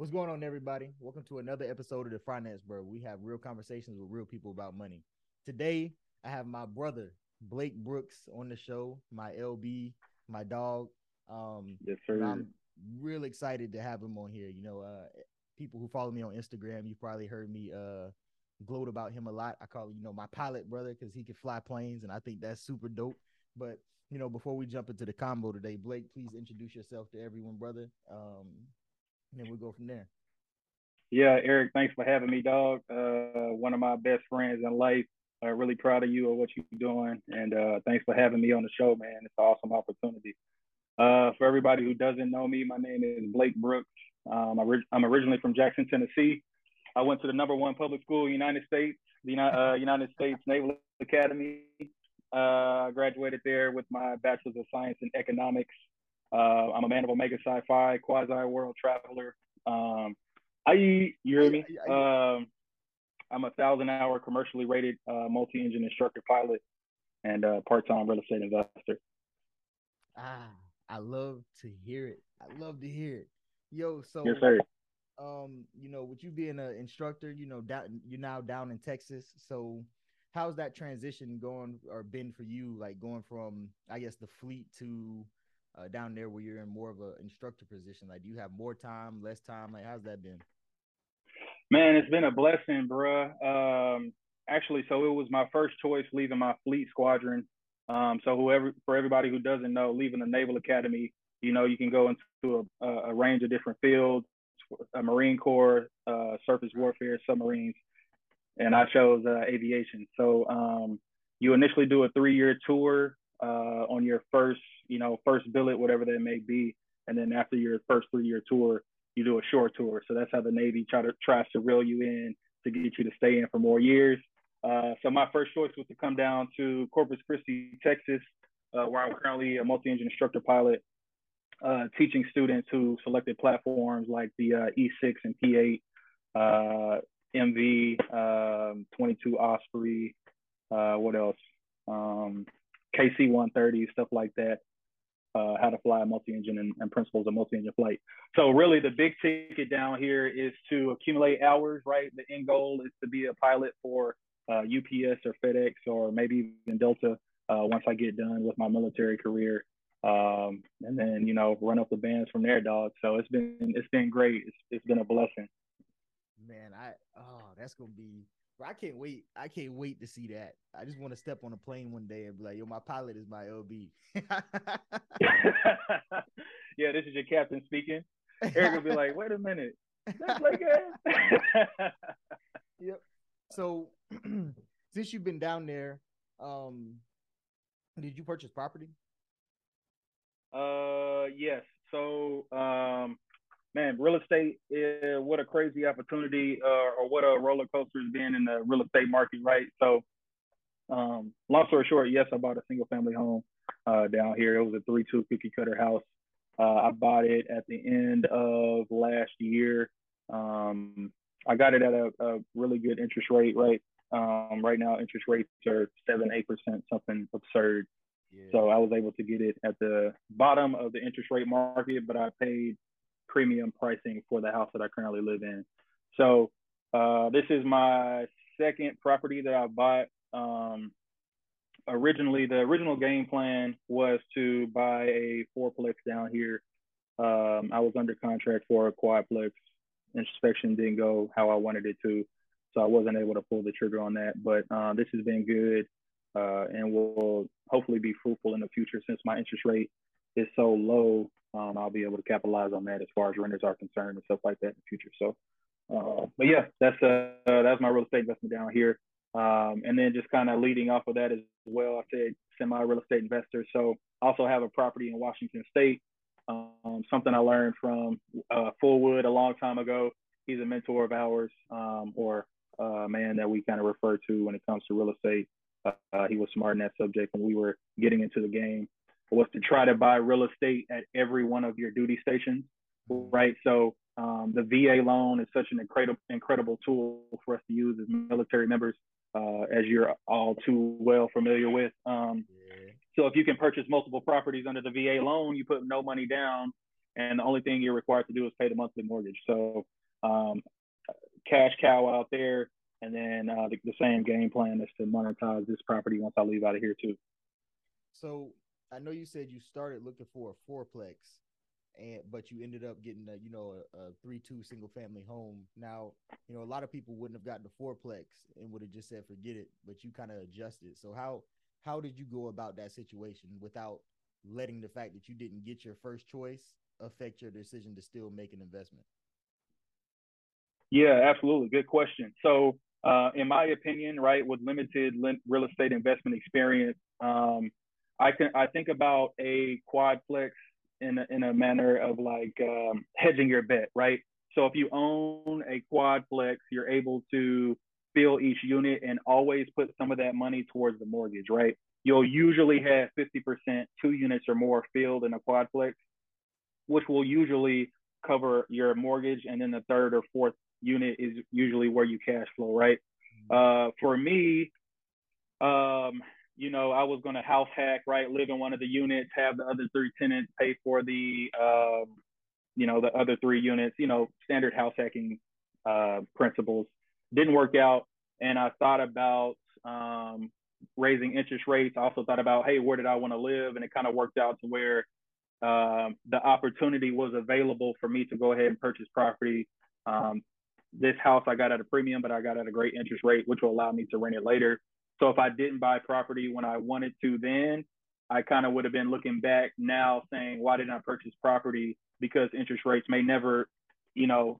What's going on, everybody? Welcome to another episode of the Finance Bro. We have real conversations with real people about money. Today, I have my brother Blake Brooks on the show, my LB, my dog. Um, yes, sir. I'm real excited to have him on here. You know, uh, people who follow me on Instagram, you probably heard me uh, gloat about him a lot. I call you know my pilot brother because he can fly planes, and I think that's super dope. But you know, before we jump into the combo today, Blake, please introduce yourself to everyone, brother. Um, and then we'll go from there. Yeah, Eric, thanks for having me, dog. Uh, one of my best friends in life. Uh, really proud of you and what you're doing, and uh, thanks for having me on the show, man. It's an awesome opportunity. Uh, for everybody who doesn't know me, my name is Blake Brooks. Um, I'm originally from Jackson, Tennessee. I went to the number one public school in the United States, the uh, United States Naval Academy. Uh, graduated there with my Bachelor's of Science in Economics. Uh, I'm a man of Omega Psi Phi, quasi world traveler. Um, I, you hear me? Um, I'm a thousand hour commercially rated uh, multi-engine instructor pilot and uh, part-time real estate investor. Ah, I love to hear it. I love to hear it. Yo, so yes, sir. Um, you know, with you being an instructor, you know, down, you're now down in Texas. So, how's that transition going or been for you? Like going from, I guess, the fleet to uh, down there where you're in more of an instructor position? Like, do you have more time, less time? Like, how's that been? Man, it's been a blessing, bruh. Um, actually, so it was my first choice leaving my fleet squadron. Um, so whoever, for everybody who doesn't know, leaving the Naval Academy, you know, you can go into a, a range of different fields, a Marine Corps, uh, surface warfare, submarines, and I chose uh, aviation. So um, you initially do a three-year tour uh, on your first, you know, first billet, whatever that may be, and then after your first three-year tour, you do a short tour. So that's how the Navy try to tries to reel you in to get you to stay in for more years. Uh, so my first choice was to come down to Corpus Christi, Texas, uh, where I'm currently a multi-engine instructor pilot, uh, teaching students who selected platforms like the uh, E6 and P8, uh, MV, um, 22 Osprey, uh, what else? Um, KC-130, stuff like that. Uh, how to fly a multi-engine and, and, principles of multi-engine flight. So really the big ticket down here is to accumulate hours, right? The end goal is to be a pilot for uh, UPS or FedEx or maybe even Delta uh, once I get done with my military career. Um, and then, you know, run up the bands from there, dog. So it's been, it's been great. It's, it's been a blessing. Man, I, oh, that's going to be I can't wait. I can't wait to see that. I just want to step on a plane one day and be like, yo, my pilot is my LB. yeah, this is your captain speaking. Eric will be like, wait a minute. That's like Yep. So since you've been down there, um, did you purchase property? Uh yes. So um man, real estate, is, what a crazy opportunity uh, or what a roller coaster has been in the real estate market, right? So, um, long story short, yes, I bought a single family home uh, down here. It was a three two cookie cutter house. Uh, I bought it at the end of last year. Um, I got it at a, a, really good interest rate, right? Um, right now, interest rates are seven, eight percent, something absurd. Yeah. So I was able to get it at the bottom of the interest rate market, but I paid premium pricing for the house that I currently live in. So uh, this is my second property that I bought. Um, originally, the original game plan was to buy a fourplex down here. Um, I was under contract for a quadplex. Inspection didn't go how I wanted it to, so I wasn't able to pull the trigger on that. But uh, this has been good, uh, and will hopefully be fruitful in the future since my interest rate is so low um, I'll be able to capitalize on that as far as renters are concerned and stuff like that in the future. So, uh, but yeah, that's uh, that's my real estate investment down here. Um, and then just kind of leading off of that as well, I said semi real estate investor. So I also have a property in Washington State. Um, something I learned from uh, Fullwood a long time ago. He's a mentor of ours, um, or a man that we kind of refer to when it comes to real estate. Uh, he was smart in that subject when we were getting into the game was to try to buy real estate at every one of your duty stations, right? So um, the VA loan is such an incredible incredible tool for us to use as military members, uh, as you're all too well familiar with. Um, yeah. So if you can purchase multiple properties under the VA loan, you put no money down, and the only thing you're required to do is pay the monthly mortgage. So, um, cash cow out there, and then uh, the, the same game plan is to monetize this property once I leave out of here too. So I know you said you started looking for a fourplex, and but you ended up getting a you know a, a three two single family home. Now you know a lot of people wouldn't have gotten the fourplex and would have just said forget it, but you kind of adjusted. So how how did you go about that situation without letting the fact that you didn't get your first choice affect your decision to still make an investment? Yeah, absolutely. Good question. So, uh, in my opinion, right, with limited real estate investment experience, um, I can I think about a quadplex in a, in a manner of like um, hedging your bet, right? So if you own a quadplex, you're able to fill each unit and always put some of that money towards the mortgage, right? You'll usually have 50% two units or more filled in a quadplex, which will usually cover your mortgage, and then the third or fourth unit is usually where you cash flow, right? Mm-hmm. Uh, for me, um, you know, I was going to house hack, right? Live in one of the units, have the other three tenants pay for the, um, you know, the other three units, you know, standard house hacking uh, principles. Didn't work out. And I thought about um, raising interest rates. I also thought about, hey, where did I want to live? And it kind of worked out to where um, the opportunity was available for me to go ahead and purchase property. Um, this house I got at a premium, but I got at a great interest rate, which will allow me to rent it later. So if I didn't buy property when I wanted to then, I kind of would have been looking back now saying, why didn't I purchase property? Because interest rates may never, you know,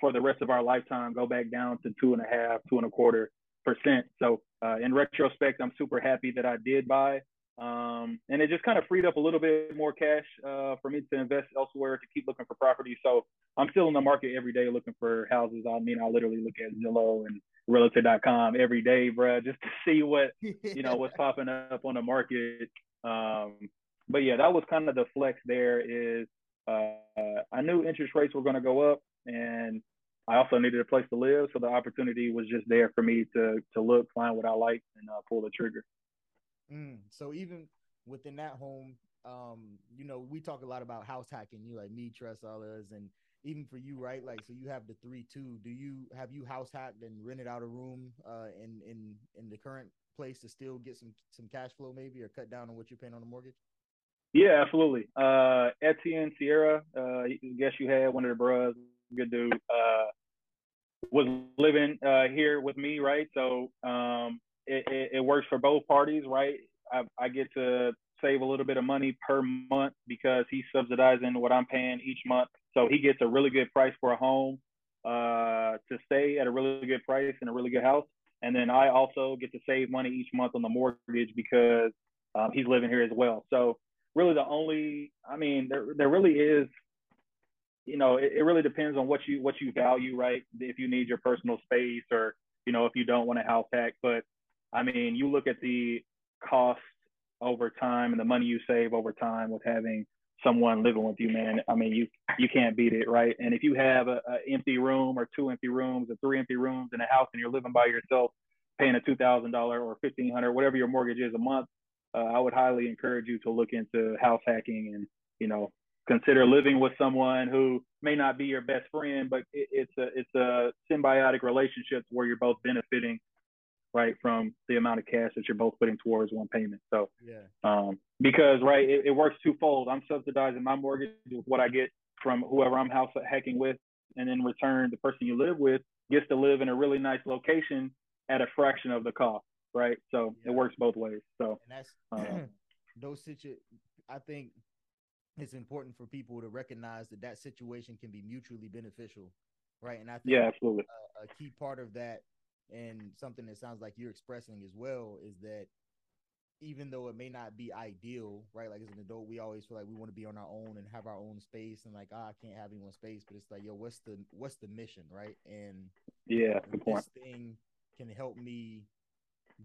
for the rest of our lifetime go back down to two and a half, two and a quarter percent. So uh, in retrospect, I'm super happy that I did buy. Um, and it just kind of freed up a little bit more cash uh, for me to invest elsewhere to keep looking for property. So I'm still in the market every day looking for houses. I mean, I literally look at Zillow and realtor.com every day, bro, just to see what you know what's popping up on the market. Um, but yeah, that was kind of the flex. There is, uh, I knew interest rates were going to go up, and I also needed a place to live, so the opportunity was just there for me to to look, find what I like, and uh, pull the trigger. Mm, so even within that home, um, you know, we talk a lot about house hacking. You like me, trust others, and even for you, right? Like, so you have the three two. Do you have you house hacked and rented out a room uh, in in in the current place to still get some some cash flow, maybe, or cut down on what you're paying on the mortgage? Yeah, absolutely. Uh, Etienne Sierra, uh, I guess you had one of the bros, good dude, uh, was living uh, here with me, right? So um, it, it, it works for both parties, right? I, I get to save a little bit of money per month because he's subsidizing what I'm paying each month. So he gets a really good price for a home uh, to stay at a really good price in a really good house. And then I also get to save money each month on the mortgage because um, he's living here as well. So really the only, I mean, there, there really is, you know, it, it really depends on what you, what you value, right? If you need your personal space or, you know, if you don't want a house hack, but I mean, you look at the cost over time and the money you save over time with having someone living with you, man, I mean, you you can't beat it, right? And if you have a, a empty room or two empty rooms or three empty rooms in a house and you're living by yourself, paying a two thousand dollar or fifteen hundred, whatever your mortgage is a month, uh, I would highly encourage you to look into house hacking and you know consider living with someone who may not be your best friend, but it, it's a it's a symbiotic relationship where you're both benefiting right, from the amount of cash that you're both putting towards one payment. So, yeah, um, because right, it, it works twofold. I'm subsidizing my mortgage with what I get from whoever I'm house hacking with, and in return, the person you live with gets to live in a really nice location at a fraction of the cost, right? So yeah. it works both ways. So and that's um, those situ. I think it's important for people to recognize that that situation can be mutually beneficial, right? And I think yeah, absolutely. A, a key part of that and something that sounds like you're expressing as well is that even though it may not be ideal, right? Like as an adult, we always feel like we want to be on our own and have our own space, and like, ah, I can't have anyone's space. But it's like, yo, what's the what's the mission, right? And yeah, this point. thing can help me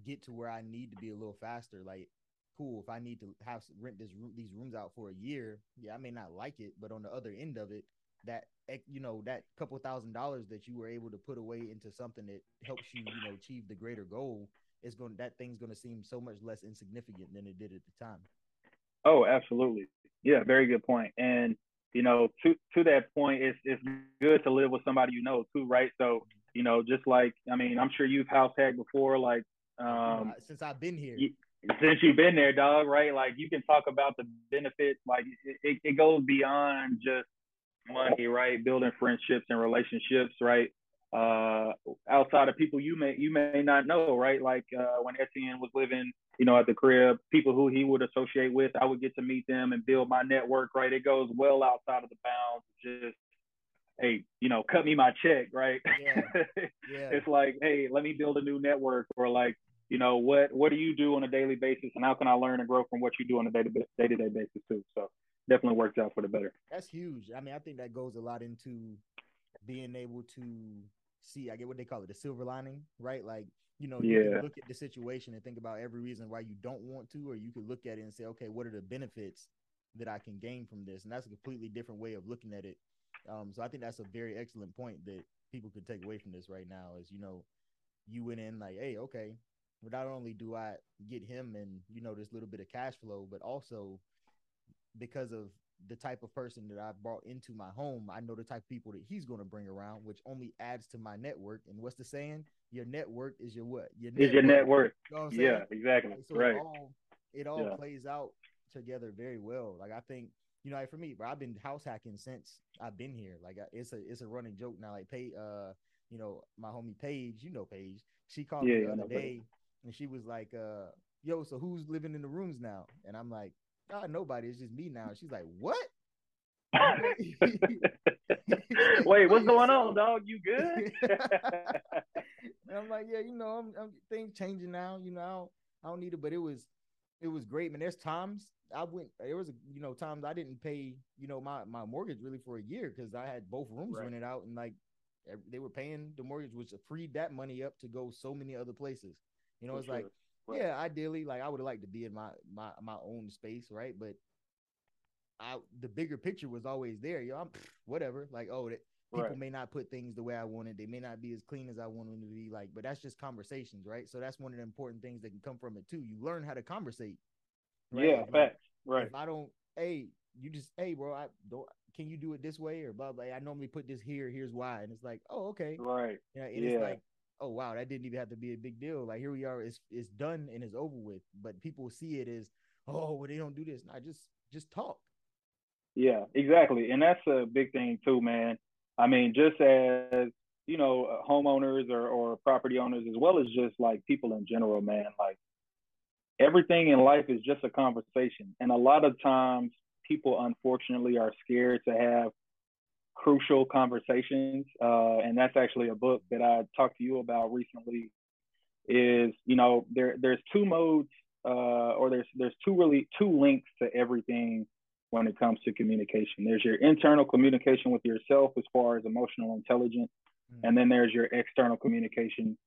get to where I need to be a little faster. Like, cool, if I need to have rent this these rooms out for a year, yeah, I may not like it, but on the other end of it, that you know that couple thousand dollars that you were able to put away into something that helps you you know achieve the greater goal is going that thing's going to seem so much less insignificant than it did at the time oh absolutely yeah very good point and you know, to to that point, it's it's good to live with somebody you know too, right? So, you know, just like I mean, I'm sure you've house hacked before, like um, since I've been here. since you've been there, dog, right? Like you can talk about the benefits, like it, it goes beyond just money, right? Building friendships and relationships, right? Uh, outside of people you may you may not know, right? Like uh, when Etienne was living, you know, at the crib, people who he would associate with, I would get to meet them and build my network, right? It goes well outside of the bounds, just hey, you know, cut me my check, right? Yeah. yeah. it's like, hey, let me build a new network, or like, you know, what what do you do on a daily basis, and how can I learn and grow from what you do on a day to day to day basis too? So definitely works out for the better. That's huge. I mean, I think that goes a lot into being able to see, I get what they call it, the silver lining, right? Like, you know, you yeah. look at the situation and think about every reason why you don't want to, or you could look at it and say, okay, what are the benefits that I can gain from this? And that's a completely different way of looking at it. Um, so I think that's a very excellent point that people could take away from this right now is, you know, you went in like, hey, okay, but not only do I get him and, you know, this little bit of cash flow, but also because of the type of person that I brought into my home, I know the type of people that he's going to bring around, which only adds to my network. And what's the saying? Your network is your what? Your network. is your network. You know yeah, exactly. So right. It all, it all yeah. plays out together very well. Like I think, you know, like for me, bro, I've been house hacking since I've been here. Like it's a it's a running joke now. Like pay, uh, you know, my homie Paige, you know Paige. She called yeah, me the other day, and she was like, uh, "Yo, so who's living in the rooms now?" And I'm like, God, nobody. It's just me now. She's like, what? Wait, what's going on, dog? You good? and I'm like, yeah, you know, I'm, I'm, things changing now. You know, I don't, I don't need it, but it was, it was great, man. There's times I went. There was, a, you know, times I didn't pay, you know, my my mortgage really for a year because I had both rooms right. rented out, and like they were paying the mortgage, which freed that money up to go so many other places. You know, for it's sure. like Right. Yeah, ideally, like I would have liked to be in my my my own space, right? But I the bigger picture was always there. Yo, I'm whatever. Like, oh, that people right. may not put things the way I wanted. They may not be as clean as I want them to be. Like, but that's just conversations, right? So that's one of the important things that can come from it too. You learn how to conversate. Right? Yeah, like, facts. Right. If I don't, hey, you just, hey, bro, I don't. Can you do it this way or blah blah? I normally put this here. Here's why, and it's like, oh, okay, right. Yeah, and yeah. it's like oh wow, that didn't even have to be a big deal. Like here we are, it's it's done and it's over with. But people see it as, oh, well, they don't do this. Not just just talk. Yeah, exactly, and that's a big thing too, man. I mean, just as you know, uh, homeowners or or property owners, as well as just like people in general, man. Like everything in life is just a conversation, and a lot of times people unfortunately are scared to have crucial conversations uh, and that's actually a book that i talked to you about recently is you know there there's two modes uh, or there's there's two really two links to everything when it comes to communication there's your internal communication with yourself as far as emotional intelligence mm-hmm. and then there's your external communication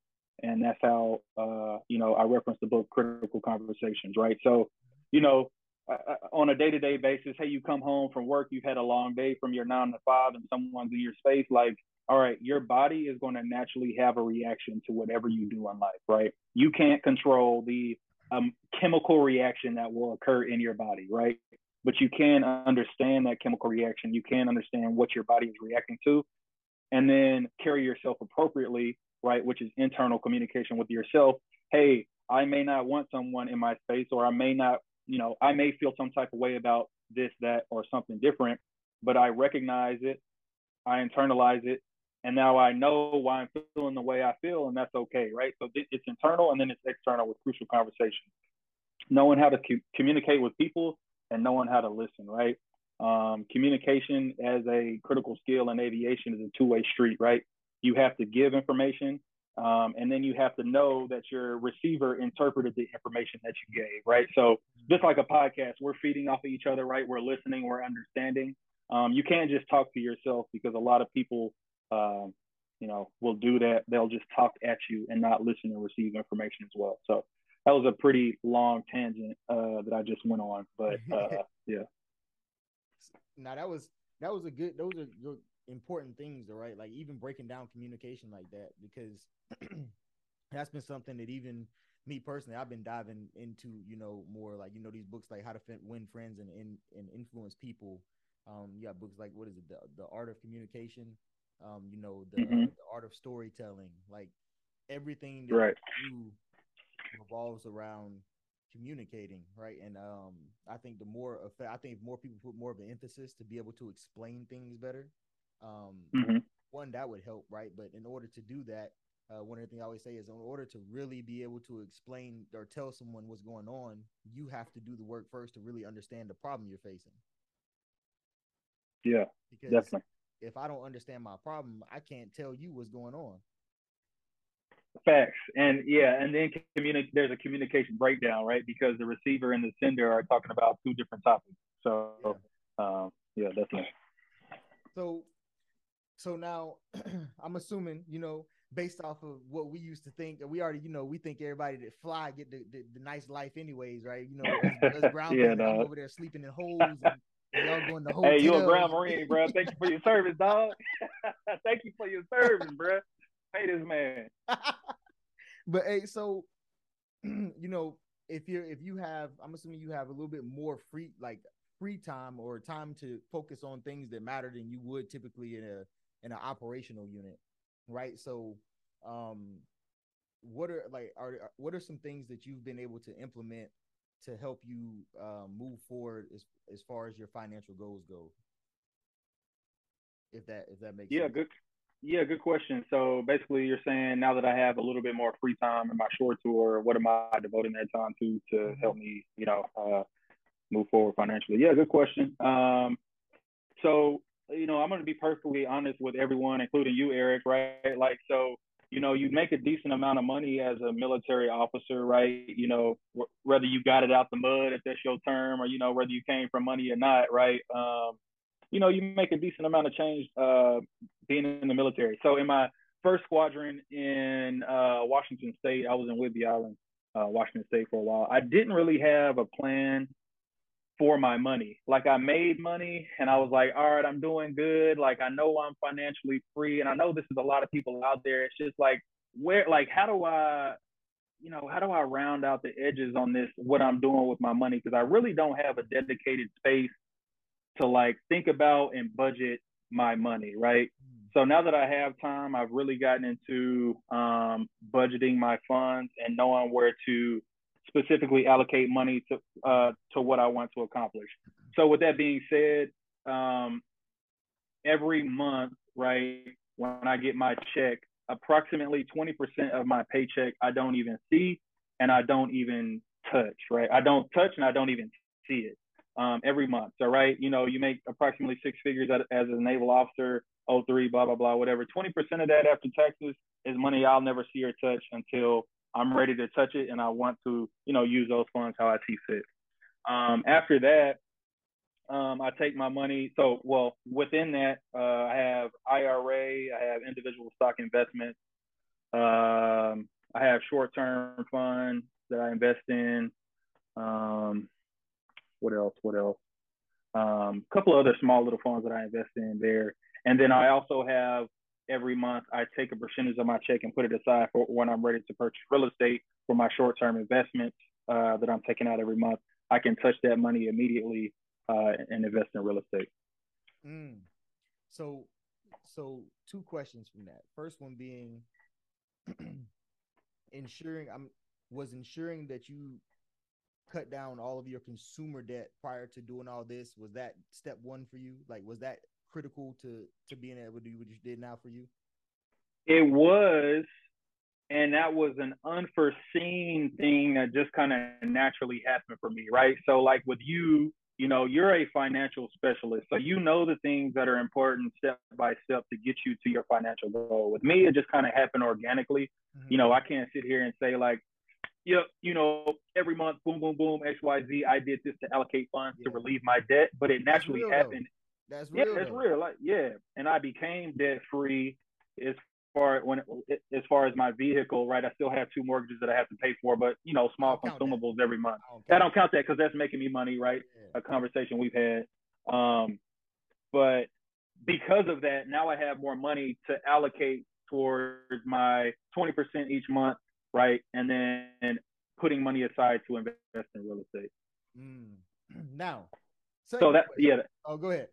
and that's how uh, you know i reference the book critical conversations right so you know uh, on a day-to-day basis hey you come home from work you've had a long day from your nine to five and someone's in your space like all right your body is going to naturally have a reaction to whatever you do in life right? You can't control the um, chemical reaction that will occur in your body right? But you can understand that chemical reaction. You can understand what your body is reacting to and then carry yourself appropriately right which is internal communication with yourself. Hey i may not want someone in my space or i may not you know, I may feel some type of way about this, that, or something different, but I recognize it, I internalize it, and now I know why I'm feeling the way I feel, and that's okay, right? So it's internal and then it's external with crucial conversation. Knowing how to communicate with people and knowing how to listen, right? Um, communication as a critical skill in aviation is a two-way street, right? You have to give information um, and then you have to know that your receiver interpreted the information that you gave, right? So just like a podcast, we're feeding off of each other, right? We're listening, we're understanding. Um, you can't just talk to yourself because a lot of people, um, you know, will do that. They'll just talk at you and not listen and receive information as well. So that was a pretty long tangent uh, that I just went on, but uh, yeah. Now that was that was a good. Those are your important things, right? Like even breaking down communication like that, because that's been something that even me personally, I've been diving into, you know, more like, you know, these books like how to win friends and, and, and influence people. Um, you got books like what is it, the the art of communication. Um, you know the, Mhm. uh, the art of storytelling. Like everything that Right. you revolves around communicating, right? And um, I think the more I think more people put more of an emphasis to be able to explain things better, um, hmm one that would help, right? But in order to do that, uh, one of the things I always say is, in order to really be able to explain or tell someone what's going on, you have to do the work first to really understand the problem you're facing. Yeah, Because definitely. if I don't understand my problem, I can't tell you what's going on. Facts. And yeah, and then communi- there's a communication breakdown, right? Because the receiver and the sender are talking about two different topics. So, um, yeah, definitely. So, so now I'm assuming, you know, based off of what we used to think, we already, you know, we think everybody that fly get the, the, the nice life anyways, right? You know, us, us ground Yeah, people, over there sleeping in holes, and, y'all going to hotels. Hey, you a ground marine, bro. Thank you for your service, dog. Thank you for your service, bro. Hey, this man. but hey, so you know, if you're if you have, I'm assuming you have a little bit more free like free time or time to focus on things that matter than you would typically in a in an operational unit, right? So, um, what are like are what are some things that you've been able to implement to help you uh, move forward as as far as your financial goals go? If that if that makes Yeah, sense. good. Yeah, good question. So basically, you're saying now that I have a little bit more free time in my short tour, what am I devoting that time to to Mhm. help me, you know, uh, move forward financially? Yeah, good question. Um, so you know, I'm going to be perfectly honest with everyone, including you, Eric. Right? Like, so you know, you make a decent amount of money as a military officer, right? You know, wh- whether you got it out the mud, if that's your term, or you know, whether you came from money or not, right? Um, you know, you make a decent amount of change uh, being in the military. So in my first squadron in uh, Washington State, I was in Whidbey Island, uh, Washington State for a while. I didn't really have a plan for my money. Like I made money and I was like, all right, I'm doing good. Like I know I'm financially free and I know this is a lot of people out there. It's just like where like how do I you know, how do I round out the edges on this what I'm doing with my money because I really don't have a dedicated space to like think about and budget my money, right? Mm. So now that I have time, I've really gotten into um, budgeting my funds and knowing where to specifically allocate money to uh, to what I want to accomplish. So with that being said, um, every month, right, when I get my check, approximately 20% of my paycheck I don't even see and I don't even touch, right? I don't touch and I don't even see it um, every month. So, right, you know, you make approximately six figures as, as a naval officer, 03, blah, blah, blah, whatever. 20% of that after taxes is money I'll never see or touch until I'm ready to touch it and I want to, you know, use those funds how I see fit. Um, after that, um, I take my money. So, well, within that, uh, I have IRA, I have individual stock investments, um, I have short-term funds that I invest in. Um, what else? What else? Um, a couple of other small little funds that I invest in there, and then I also have every month I take a percentage of my check and put it aside for when I'm ready to purchase real estate for my short-term investments uh, that I'm taking out every month. I can touch that money immediately uh, and invest in real estate. Mm. So, so two questions from that. First one being ensuring I'm was ensuring that you cut down all of your consumer debt prior to doing all this. Was that step one for you? Like, was that critical to to being able to do what you did now for you? It was, and that was an unforeseen thing that just kind of naturally happened for me, right? So, like with you, you know, you're a financial specialist, so you know the things that are important step by step to get you to your financial goal. With me, it just kind of happened organically. Mm-hmm. You know, I can't sit here and say like, yeah, you know, every month, boom, boom, boom, X, Y, Z. I did this to allocate funds to relieve my debt, but it naturally happened That's yeah, real. it's though. real. Like, yeah, and I became debt free as far when as far as my vehicle. Right, I still have two mortgages that I have to pay for, but you know, small consumables every month. I don't I count don't count that because that's making me money, right? Yeah. A conversation we've had. Um, but because of that, now I have more money to allocate towards my 20% each month, right? And then putting money aside to invest in real estate. Mm. Now, So that, yeah, Oh, go ahead.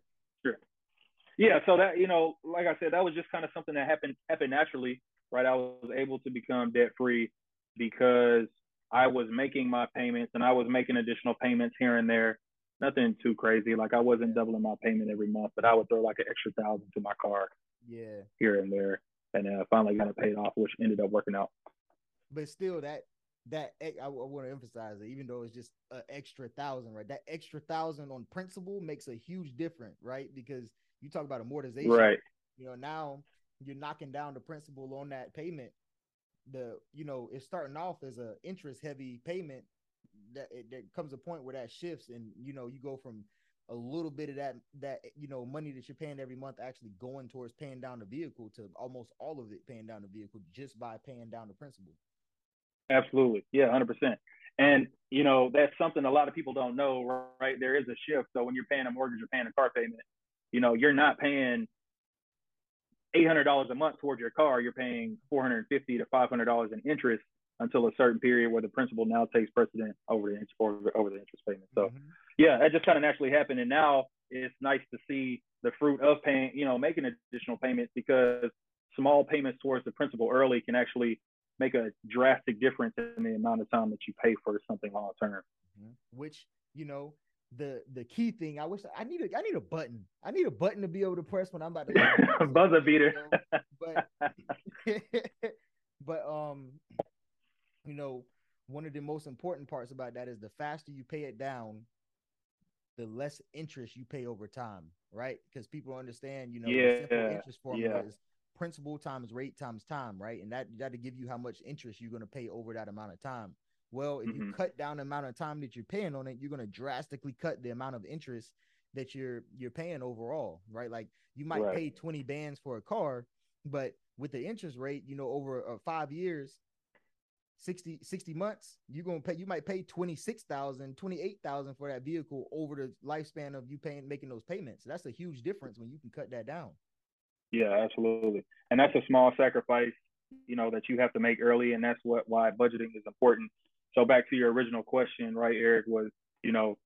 Yeah, so that you know, like I said, that was just kind of something that happened happened naturally, right? I was able to become debt free because I was making my payments and I was making additional payments here and there. Nothing too crazy. Like I wasn't doubling my payment every month, but I would throw like an extra thousand to my car. Yeah. Here and there, and uh, finally got it paid off, which ended up working out. But still, that that I, I want to emphasize it, even though it's just an extra thousand, right? That extra thousand on principle makes a huge difference, right? Because you talk about amortization, right? You know, now you're knocking down the principal on that payment. The you know it's starting off as a interest heavy payment. That it, there comes a point where that shifts, and you know you go from a little bit of that that you know money that you're paying every month actually going towards paying down the vehicle to almost all of it paying down the vehicle just by paying down the principal. Absolutely. Yeah, 100%. And, you know, that's something a lot of people don't know, right? There is a shift. So when you're paying a mortgage or paying a car payment, you know, you're not paying $800 a month towards your car. You're paying $450 to $500 in interest until a certain period where the principal now takes precedent over the over, over the interest payment. So, mm-hmm. yeah, that just kind of naturally happened. And now it's nice to see the fruit of paying, you know, making additional payments because small payments towards the principal early can actually make a drastic difference in the amount of time that you pay for something long term. Mm-hmm. Which you know the the key thing I wish I need a I need a button. I need a button to be able to press when I'm about to buzzer beater. but but um you know one of the most important parts about that is the faster you pay it down the less interest you pay over time, right? Because people understand, you know, yeah, the simple interest formula yeah. is principal times rate times time, right? And that that'll give you how much interest you're going to pay over that amount of time. Well, if mm-hmm. you cut down the amount of time that you're paying on it, you're going to drastically cut the amount of interest that you're you're paying overall, right? Like you might right. pay 20 bands for a car, but with the interest rate, you know, over uh, 5 years, 60 60 months, you're going to pay you might pay 26,000, 28,000 for that vehicle over the lifespan of you paying making those payments. That's a huge difference when you can cut that down. Yeah, absolutely. And that's a small sacrifice, you know, that you have to make early. And that's what why budgeting is important. So back to your original question, right, Eric, was, you know,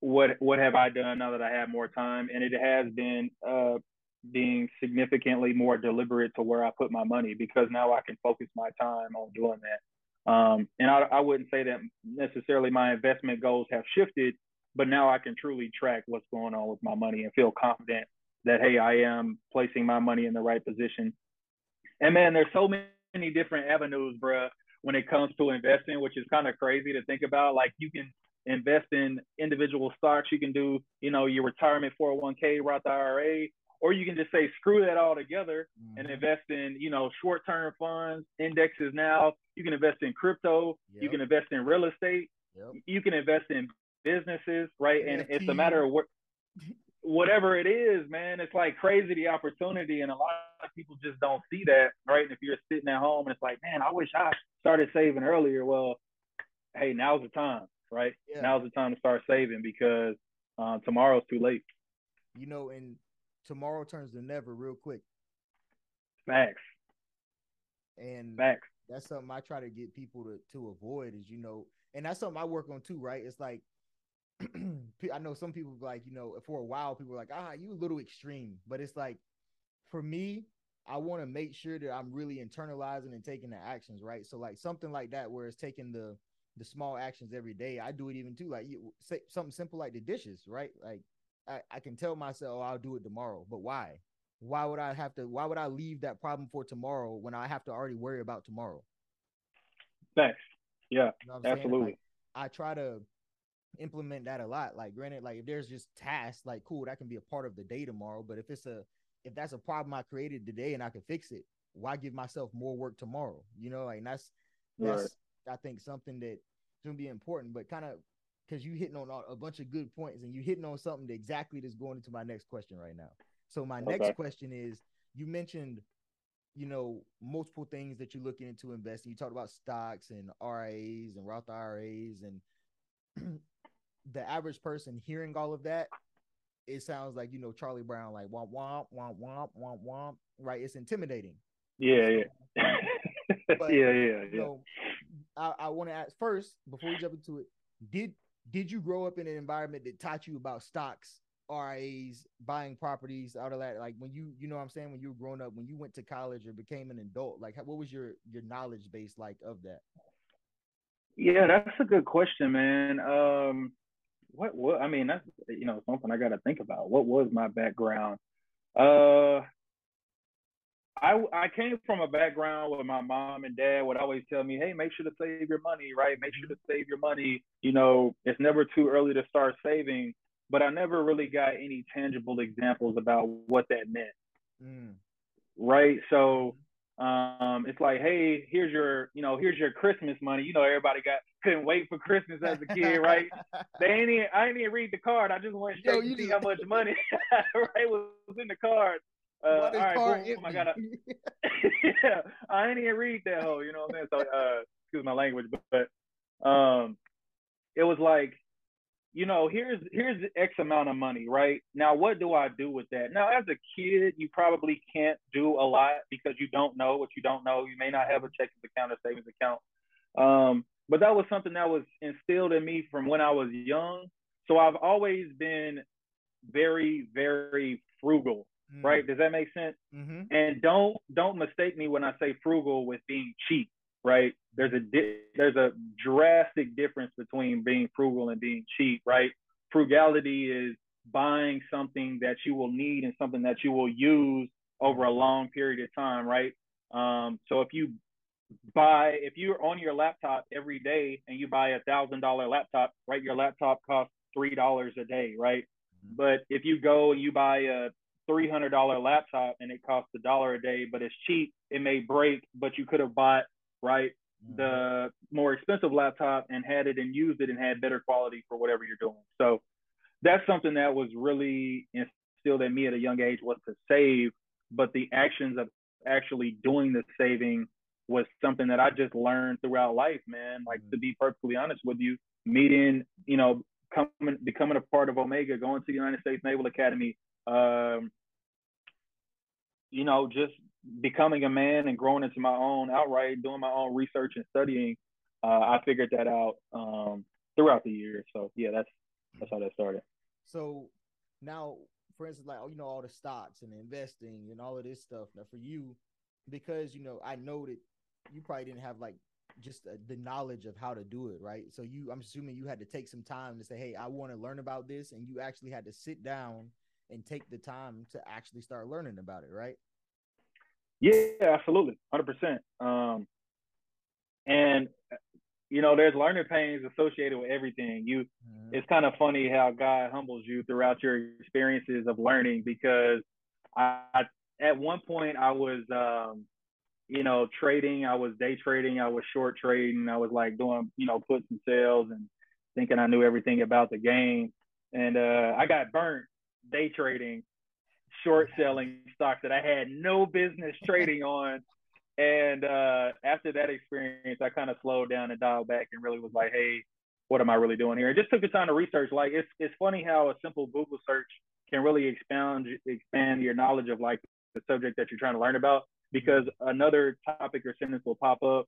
what what have I done now that I have more time? And it has been uh, being significantly more deliberate to where I put my money because now I can focus my time on doing that. Um, and I, I wouldn't say that necessarily my investment goals have shifted, but now I can truly track what's going on with my money and feel confident that hey, I am placing my money in the right position. And man, there's so many different avenues, bro, when it comes to investing, which is kind of crazy to think about. Like you can invest in individual stocks, you can do, you know, your retirement 401k, Roth IRA, or you can just say screw that all together mm-hmm. and invest in, you know, short-term funds, indexes now. You can invest in crypto, yep. you can invest in real estate, yep. you can invest in businesses, right? And it's a matter of what whatever it is, man, it's like crazy the opportunity, and a lot of people just don't see that, right? And if you're sitting at home and it's like, man, I wish I started saving earlier. Well, hey, now's the time, right? Yeah. Now's the time to start saving because uh, tomorrow's too late. You know, and tomorrow turns to never real quick. Facts. And Facts. That's something I try to get people to to avoid is you know, and that's something I work on too, right? It's like I know some people like, you know, for a while people were like, ah, you a little extreme. But it's like for me, I want to make sure that I'm really internalizing and taking the actions, right? So like something like that where it's taking the the small actions every day. I do it even too. Like you say something simple like the dishes, right? Like I, I can tell myself oh, I'll do it tomorrow. But why? Why would I have to why would I leave that problem for tomorrow when I have to already worry about tomorrow? Thanks. Yeah, you know absolutely. Like, I try to implement that a lot. Like, granted, like if there's just tasks, like cool, that can be a part of the day tomorrow. But if it's a if that's a problem I created today and I can fix it, why give myself more work tomorrow? You know, like that's that's right. I think something that gonna be important, but kind of because you hitting on a bunch of good points and you hitting on something that exactly that's going into my next question right now. So my okay. next question is you mentioned you know multiple things that you're looking into investing. You talked about stocks and RIAs and Roth IRAs and the average person hearing all of that, it sounds like you know Charlie Brown, like womp womp womp womp womp womp. Right? It's intimidating. Yeah, yeah, but, yeah, yeah, yeah. know, I, I want to ask first before we jump into it. Did did you grow up in an environment that taught you about stocks RAs, buying properties out of that? Like when you, you know what I'm saying, when you were growing up, when you went to college or became an adult, like what was your your knowledge base like of that? Yeah, that's a good question, man. Um, what what I mean, that's you know something I got to think about. What was my background? Uh, I I came from a background where my mom and dad would always tell me, "Hey, make sure to save your money, right? Make sure to save your money. You know, it's never too early to start saving." But I never really got any tangible examples about what that meant. Mm. Right? So um, it's like, hey, here's your, you know, here's your Christmas money. You know, everybody got couldn't wait for Christmas as a kid, right? they ain't even, I didn't even read the card. I just went straight Yo, to see how much money right was in the card. Uh, all right, boom, I gotta. yeah, I didn't even read that whole. You know what I'm saying? So, uh, excuse my language, but, but um, it was like you know, here's here's X amount of money, right? Now, what do I do with that? Now, as a kid, you probably can't do a lot because you don't know what you don't know. You may not have a checking account or savings account. Um, but that was something that was instilled in me from when I was young. So I've always been very, very frugal, mm. right? Does that make sense? Mm-hmm. And don't don't mistake me when I say frugal with being cheap right? There's a di- there's a drastic difference between being frugal and being cheap, right? Frugality is buying something that you will need and something that you will use over a long period of time, right? Um, so if you buy, if you're on your laptop every day and you buy a thousand dollar laptop, right? Your laptop costs three dollars a day, right? Mm-hmm. But if you go and you buy a three hundred dollar laptop and it costs a dollar a day, but it's cheap, it may break, but you could have bought right? Mm-hmm. The more expensive laptop and had it and used it and had better quality for whatever you're doing. So that's something that was really instilled in me at a young age was to save, but the actions of actually doing the saving was something that I just learned throughout life, man. Like mm-hmm. to be perfectly honest with you, meeting, you know, coming becoming a part of Omega, going to the United States Naval Academy, um, you know, just becoming a man and growing into my own outright, doing my own research and studying, uh, I figured that out um, throughout the year. So yeah, that's that's how that started. So now, for instance, like you know, all the stocks and investing and all of this stuff. Now, for you, because you know, I know that you probably didn't have like just uh, the knowledge of how to do it, right? So you, I'm assuming you had to take some time to say, hey, I want to learn about this, and you actually had to sit down and take the time to actually start learning about it, right? Yeah, absolutely, hundred percent. Um, and you know, there's learning pains associated with everything. You, mm-hmm. it's kind of funny how God humbles you throughout your experiences of learning because I, at one point, I was, um, you know, trading. I was day trading. I was short trading. I was like doing, you know, puts and sales and thinking I knew everything about the game. And uh, I got burnt day trading short selling stocks that I had no business trading on. And uh, after that experience, I kind of slowed down and dialed back and really was like, hey, what am I really doing here? And just took the time to research. Like it's it's funny how a simple Google search can really expand expand your knowledge of like the subject that you're trying to learn about because another topic or sentence will pop up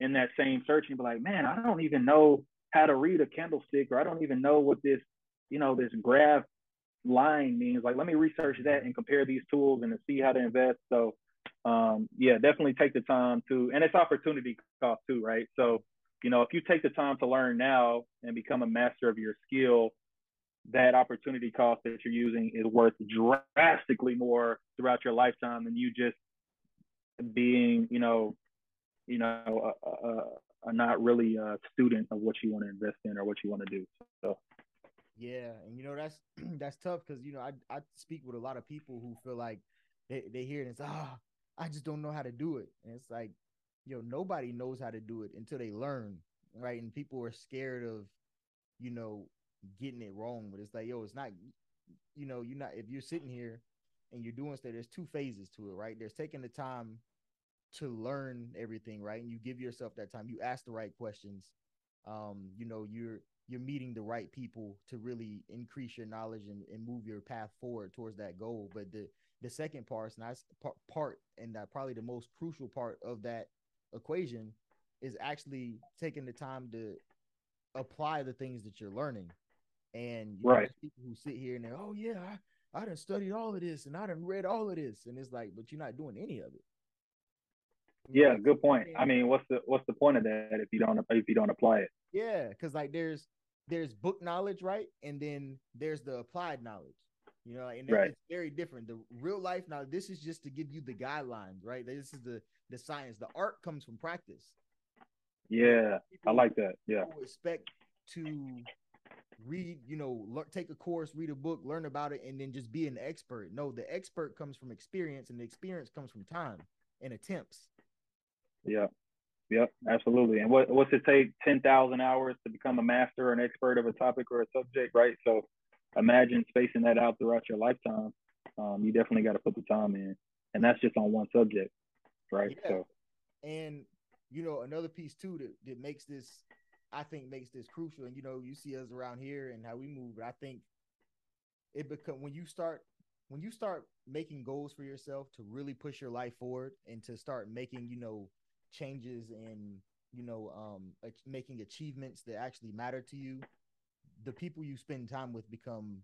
in that same search and be like, man, I don't even know how to read a candlestick or I don't even know what this, you know, this graph line means. Like, let me research that and compare these tools and see how to invest. So, um, yeah, definitely take the time to, and it's opportunity cost too, right? So, you know, if you take the time to learn now and become a master of your skill, that opportunity cost that you're using is worth drastically more throughout your lifetime than you just being, you know, you know, a, a, a not really a student of what you want to invest in or what you want to do. So yeah, and you know that's that's tough because you know I I speak with a lot of people who feel like they they hear it and it's ah oh, I just don't know how to do it, and it's like you know nobody knows how to do it until they learn, right? And people are scared of you know getting it wrong, but it's like yo, it's not you know you're not if you're sitting here and you're doing stuff. There's two phases to it, right? There's taking the time to learn everything, right? And you give yourself that time. You ask the right questions. Um, you know, you're you're meeting the right people to really increase your knowledge and, and move your path forward towards that goal. But the the second part, and that's part, and that probably the most crucial part of that equation is actually taking the time to apply the things that you're learning. And you right. know, people who sit here and they're, oh yeah, I, I done studied all of this and I done read all of this. And it's like, but you're not doing any of it. You yeah, know, good point. I mean, what's the what's the point of that if you don't if you don't apply it? Yeah, because like there's there's book knowledge, right? And then there's the applied knowledge. You know, and right. it's very different. The real life now, this is just to give you the guidelines, right? This is the the science. The art comes from practice. Yeah, I like that. Yeah, expect to read, you know, le- take a course, read a book, learn about it, and then just be an expert. No, the expert comes from experience, and the experience comes from time and attempts. Yeah, Yep, absolutely. And what what's it take? Ten thousand hours to become a master or an expert of a topic or a subject, right? So imagine spacing that out throughout your lifetime. Um, you definitely got to put the time in, and that's just on one subject, right? Yeah. So, and you know another piece too that, that makes this, I think, makes this crucial. And you know, you see us around here and how we move. But I think it become when you start when you start making goals for yourself to really push your life forward and to start making you know changes in you know um making achievements that actually matter to you the people you spend time with become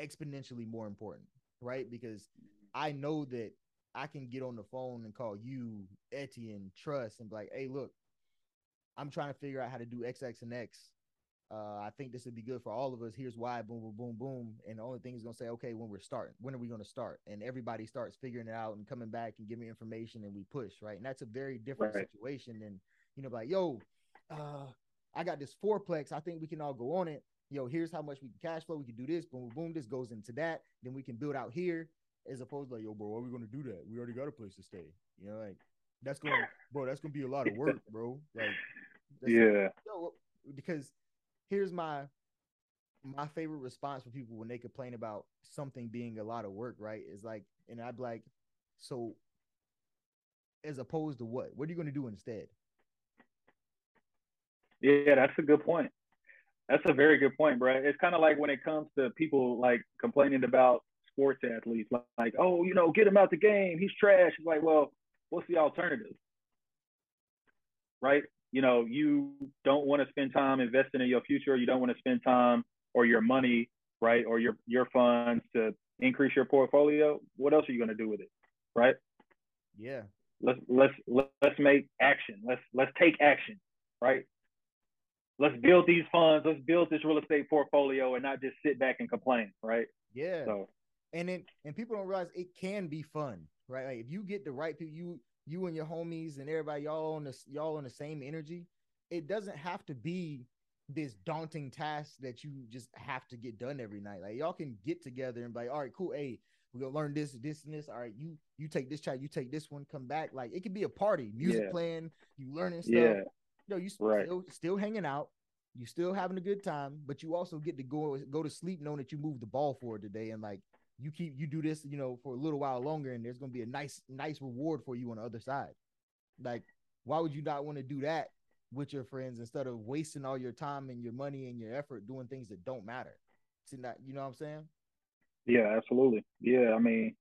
exponentially more important right? Because i know that i can get on the phone and call you etienne trust and be like hey look i'm trying to figure out how to do x x and x uh, I think this would be good for all of us. Here's why, boom, boom, boom, boom. And the only thing is gonna say, okay, when we're starting, when are we gonna start? And everybody starts figuring it out and coming back and giving information and we push, right? And that's a very different right. situation than, you know, like, yo, uh, I got this fourplex. I think we can all go on it. Yo, here's how much we can cash flow. We can do this, boom, boom, boom. This goes into that. Then we can build out here. As opposed to like, yo, bro, why are we gonna do that? We already got a place to stay. You know, like that's gonna, bro, that's gonna be a lot of work, bro. Like, yeah, yo, because here's my my favorite response for people when they complain about something being a lot of work, right? Is like, and I'd be like, so as opposed to what? What are you going to do instead? Yeah, that's a good point. That's a very good point, bro. It's kind of like when it comes to people like complaining about sports athletes, like, like, oh, you know, get him out the game. He's trash. It's like, well, what's the alternative? Right? You know you don't want to spend time investing in your future you don't want to spend time or your money right or your your funds to increase your portfolio what else are you going to do with it right? Yeah. Let's let's let's make action. Let's let's take action right? Let's mm-hmm. build these funds. Let's build this real estate portfolio and not just sit back and complain right? Yeah. So and then and people don't realize it can be fun right? Like if you get the right people you you and your homies and everybody y'all on the y'all on the same energy, it doesn't have to be this daunting task that you just have to get done every night. Like y'all can get together and be like, all right, cool. Hey, we're gonna learn this, this, and this. All right, you you take this chat, you take this one, come back. Like it could be a party, music yeah. playing, you learning stuff. Yeah. You know, you right. still still hanging out, you still having a good time, but you also get to go go to sleep knowing that you moved the ball forward today and like you keep you do this, you know, for a little while longer, and there's gonna be a nice nice reward for you on the other side. Like, why would you not want to do that with your friends instead of wasting all your time and your money and your effort doing things that don't matter? See that you know what I'm saying? Yeah, absolutely. Yeah, I mean,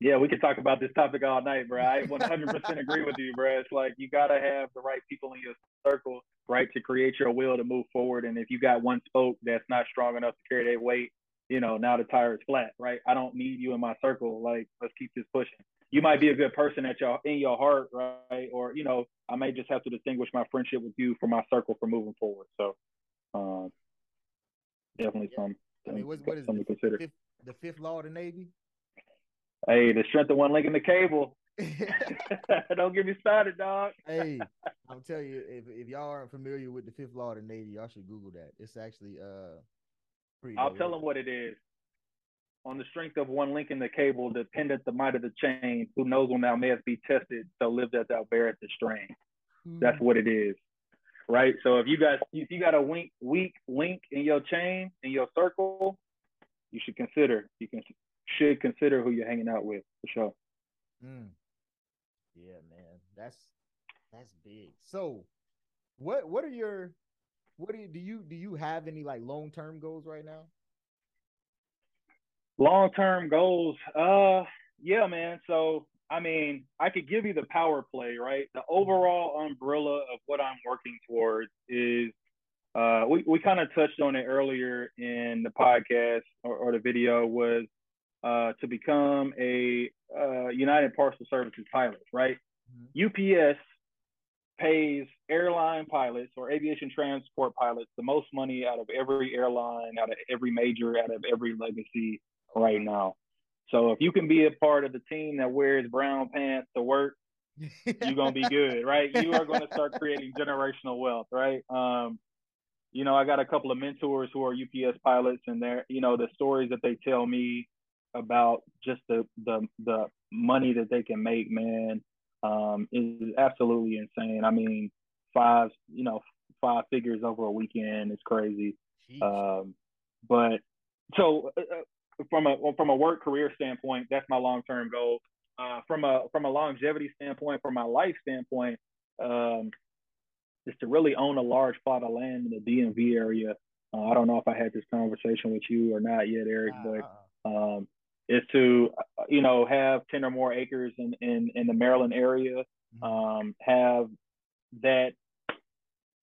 yeah, we could talk about this topic all night, bro. I 100% agree with you, bro. It's like you gotta have the right people in your circle, right, to create your will to move forward. And if you got one spoke that's not strong enough to carry that weight, you know, now the tire is flat, right? I don't need you in my circle. Like, let's keep this pushing. You might be a good person at your in your heart, right? Or you know, I may just have to distinguish my friendship with you from my circle for moving forward. So, um, definitely yeah. some. I mean, what, what is something to consider. Fifth, the fifth law of the Navy. Hey, the strength of one link in the cable. Don't get me started, dog. hey, I'm telling you, if, if y'all aren't familiar with the fifth law of the Navy, y'all should Google that. It's actually uh I'll tell them what it is. On the strength of one link in the cable, dependent the might of the chain, who knows when thou mayest be tested, so live that thou bearest the strain. Mm. That's what it is. Right. So if you got if you got a weak weak link in your chain, in your circle, you should consider you can should consider who you're hanging out with for sure. Mm. Yeah, man. That's that's big. So what what are your what do you do you do you have any like long term goals right now? Long term goals, uh, yeah, man. So I mean, I could give you the power play, right? The overall umbrella of what I'm working towards is uh, we we kind of touched on it earlier in the podcast or, or the video was uh, to become a uh, United Parcel Services pilot, right? Mm-hmm. UPS pays airline pilots or aviation transport pilots the most money out of every airline, out of every major, out of every legacy right now. So if you can be a part of the team that wears brown pants to work, you're gonna be good, right? You are gonna start creating generational wealth, right? Um, you know, I got a couple of mentors who are UPS pilots, and they're, you know, the stories that they tell me about just the the the money that they can make, man, um, is absolutely insane. I mean, five, you know, five figures over a weekend is crazy. Um, but so uh, uh, from a from a work career standpoint, that's my long term goal. Uh, from a from a longevity standpoint, from my life standpoint, um, is to really own a large plot of land in the DMV area. Uh, I don't know if I had this conversation with you or not yet, Eric, but um, is to you know have 10 or more acres in in, in the Maryland area, mm-hmm. um, have that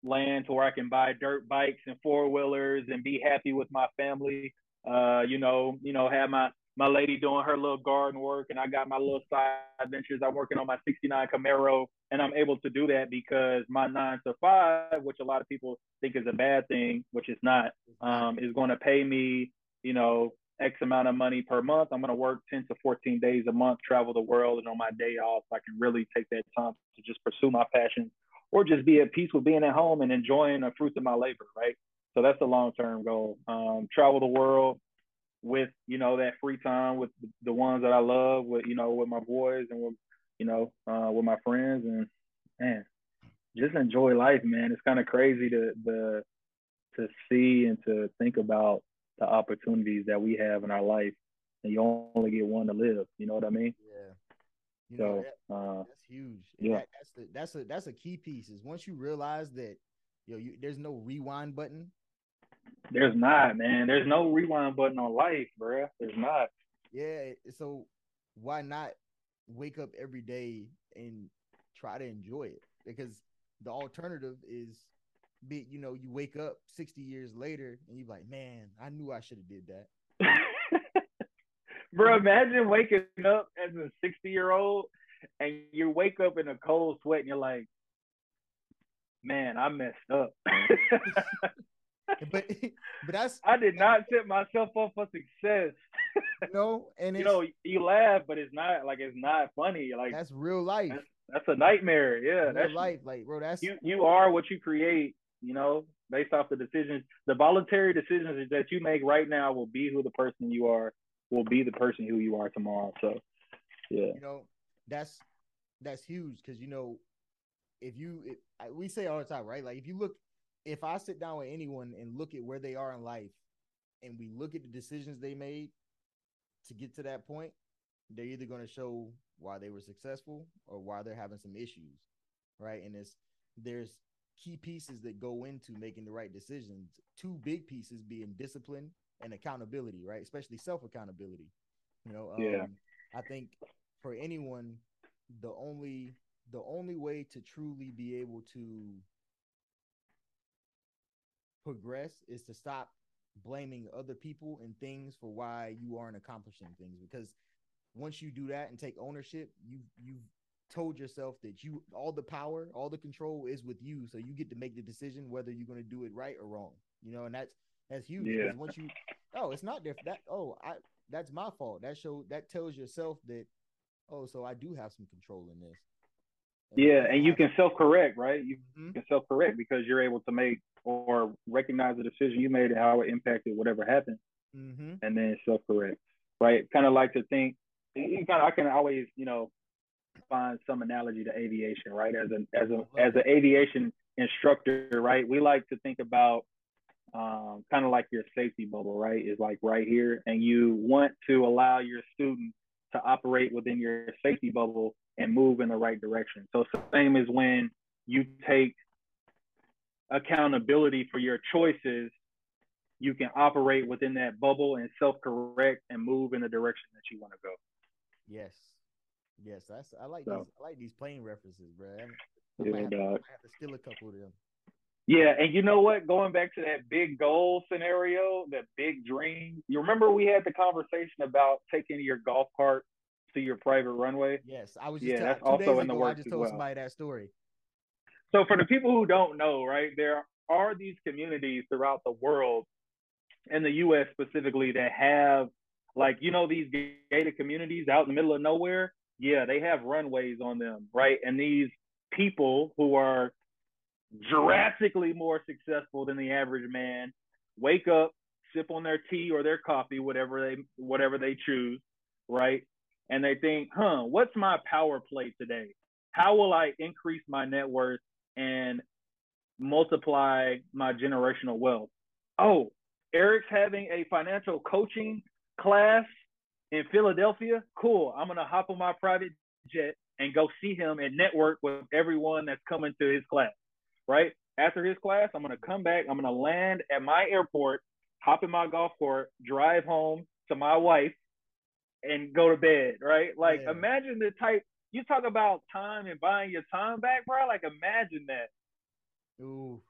land to where I can buy dirt bikes and four wheelers and be happy with my family. Uh, you know, you know, have my my lady doing her little garden work and I got my little side ventures. I'm working on my 69 Camaro and I'm able to do that because my nine to five, which a lot of people think is a bad thing, which is not, um, is going to pay me, you know, X amount of money per month. I'm going to work 10 to 14 days a month, travel the world, and on my day off, I can really take that time to just pursue my passion or just be at peace with being at home and enjoying the fruits of my labor, right? So that's the long term goal. Um, travel the world with, you know, that free time with the ones that I love, with, you know, with my boys and with, you know, uh, with my friends. And man, just enjoy life, man. It's kind of crazy to, the, to see and to think about the opportunities that we have in our life, and you only get one to live. You know what I mean? Yeah. You so know, that, uh, that's huge. Yeah, that, that's the that's a that's a key piece. Is once you realize that, you know, you, there's no rewind button. There's not, man. There's no rewind button on life, bro. There's not. Yeah. So why not wake up every day and try to enjoy it? Because the alternative is be you know you wake up 60 years later and you're like man i knew i should have did that. Bro imagine waking up as a 60 year old and you wake up in a cold sweat and you're like man i messed up. But but that's i did not set myself up for success. No and you know you laugh but it's not like it's not funny like that's real life. that's, that's a nightmare. Yeah real that's life like bro that's you you are what you create you know, based off the decisions, the voluntary decisions that you make right now will be who the person you are, will be the person who you are tomorrow. So, yeah. You know, that's that's huge because you know, if you if, we say all the time, right? Like if you look, if I sit down with anyone and look at where they are in life, and we look at the decisions they made to get to that point, they're either going to show why they were successful or why they're having some issues, right? And it's there's key pieces that go into making the right decisions. Two big pieces being discipline and accountability, right? Especially self accountability. You know, um, yeah. I think for anyone, the only the only way to truly be able to progress is to stop blaming other people and things for why you aren't accomplishing things because once you do that and take ownership you you've told yourself that you all the power, all the control is with you, so you get to make the decision whether you're going to do it right or wrong. You know, and that's that's huge. Yeah. Because once you, oh, it's not different. That oh, I that's my fault. That show that tells yourself that, oh, so I do have some control in this. And yeah, and you can self correct, right? You mm-hmm. can self correct because you're able to make or recognize the decision you made and how it impacted whatever happened, mm-hmm. and then self correct, right? Kind of like to think. You kind of, I can always, you know, find some analogy to aviation, right? As an as a as an aviation instructor, right? We like to think about um, kind of like your safety bubble, right? Is like right here, and you want to allow your student to operate within your safety bubble and move in the right direction. So same as when you take accountability for your choices, you can operate within that bubble and self-correct and move in the direction that you want to go. Yes, Yes, that's I like so. these I like these plane references, bro. I, yeah, have, I have to steal a couple of them. Yeah, and you know what? Going back to that big goal scenario, that big dream. You remember we had the conversation about taking your golf cart to your private runway? Yes, I was. Just yeah, that's also in the works. I just told well. somebody that story. So for the people who don't know, right, there are these communities throughout the world, in the U.S. specifically, that have like you know these gated communities out in the middle of nowhere. Yeah, they have runways on them, right? And these people who are drastically more successful than the average man wake up sip on their tea or their coffee whatever they whatever they choose right? And they think huh what's my power play today? How will i increase my net worth and multiply my generational wealth? Oh eric's having a financial coaching class in philadelphia cool i'm to hop on my private jet and go see him and network with everyone that's coming to his class right? After his class, I'm gonna come back. I'm gonna land at my airport, hop in my golf cart, drive home to my wife, and go to bed, right? Like yeah. imagine the type you talk about time and buying your time back, bro. Like imagine that. Ooh,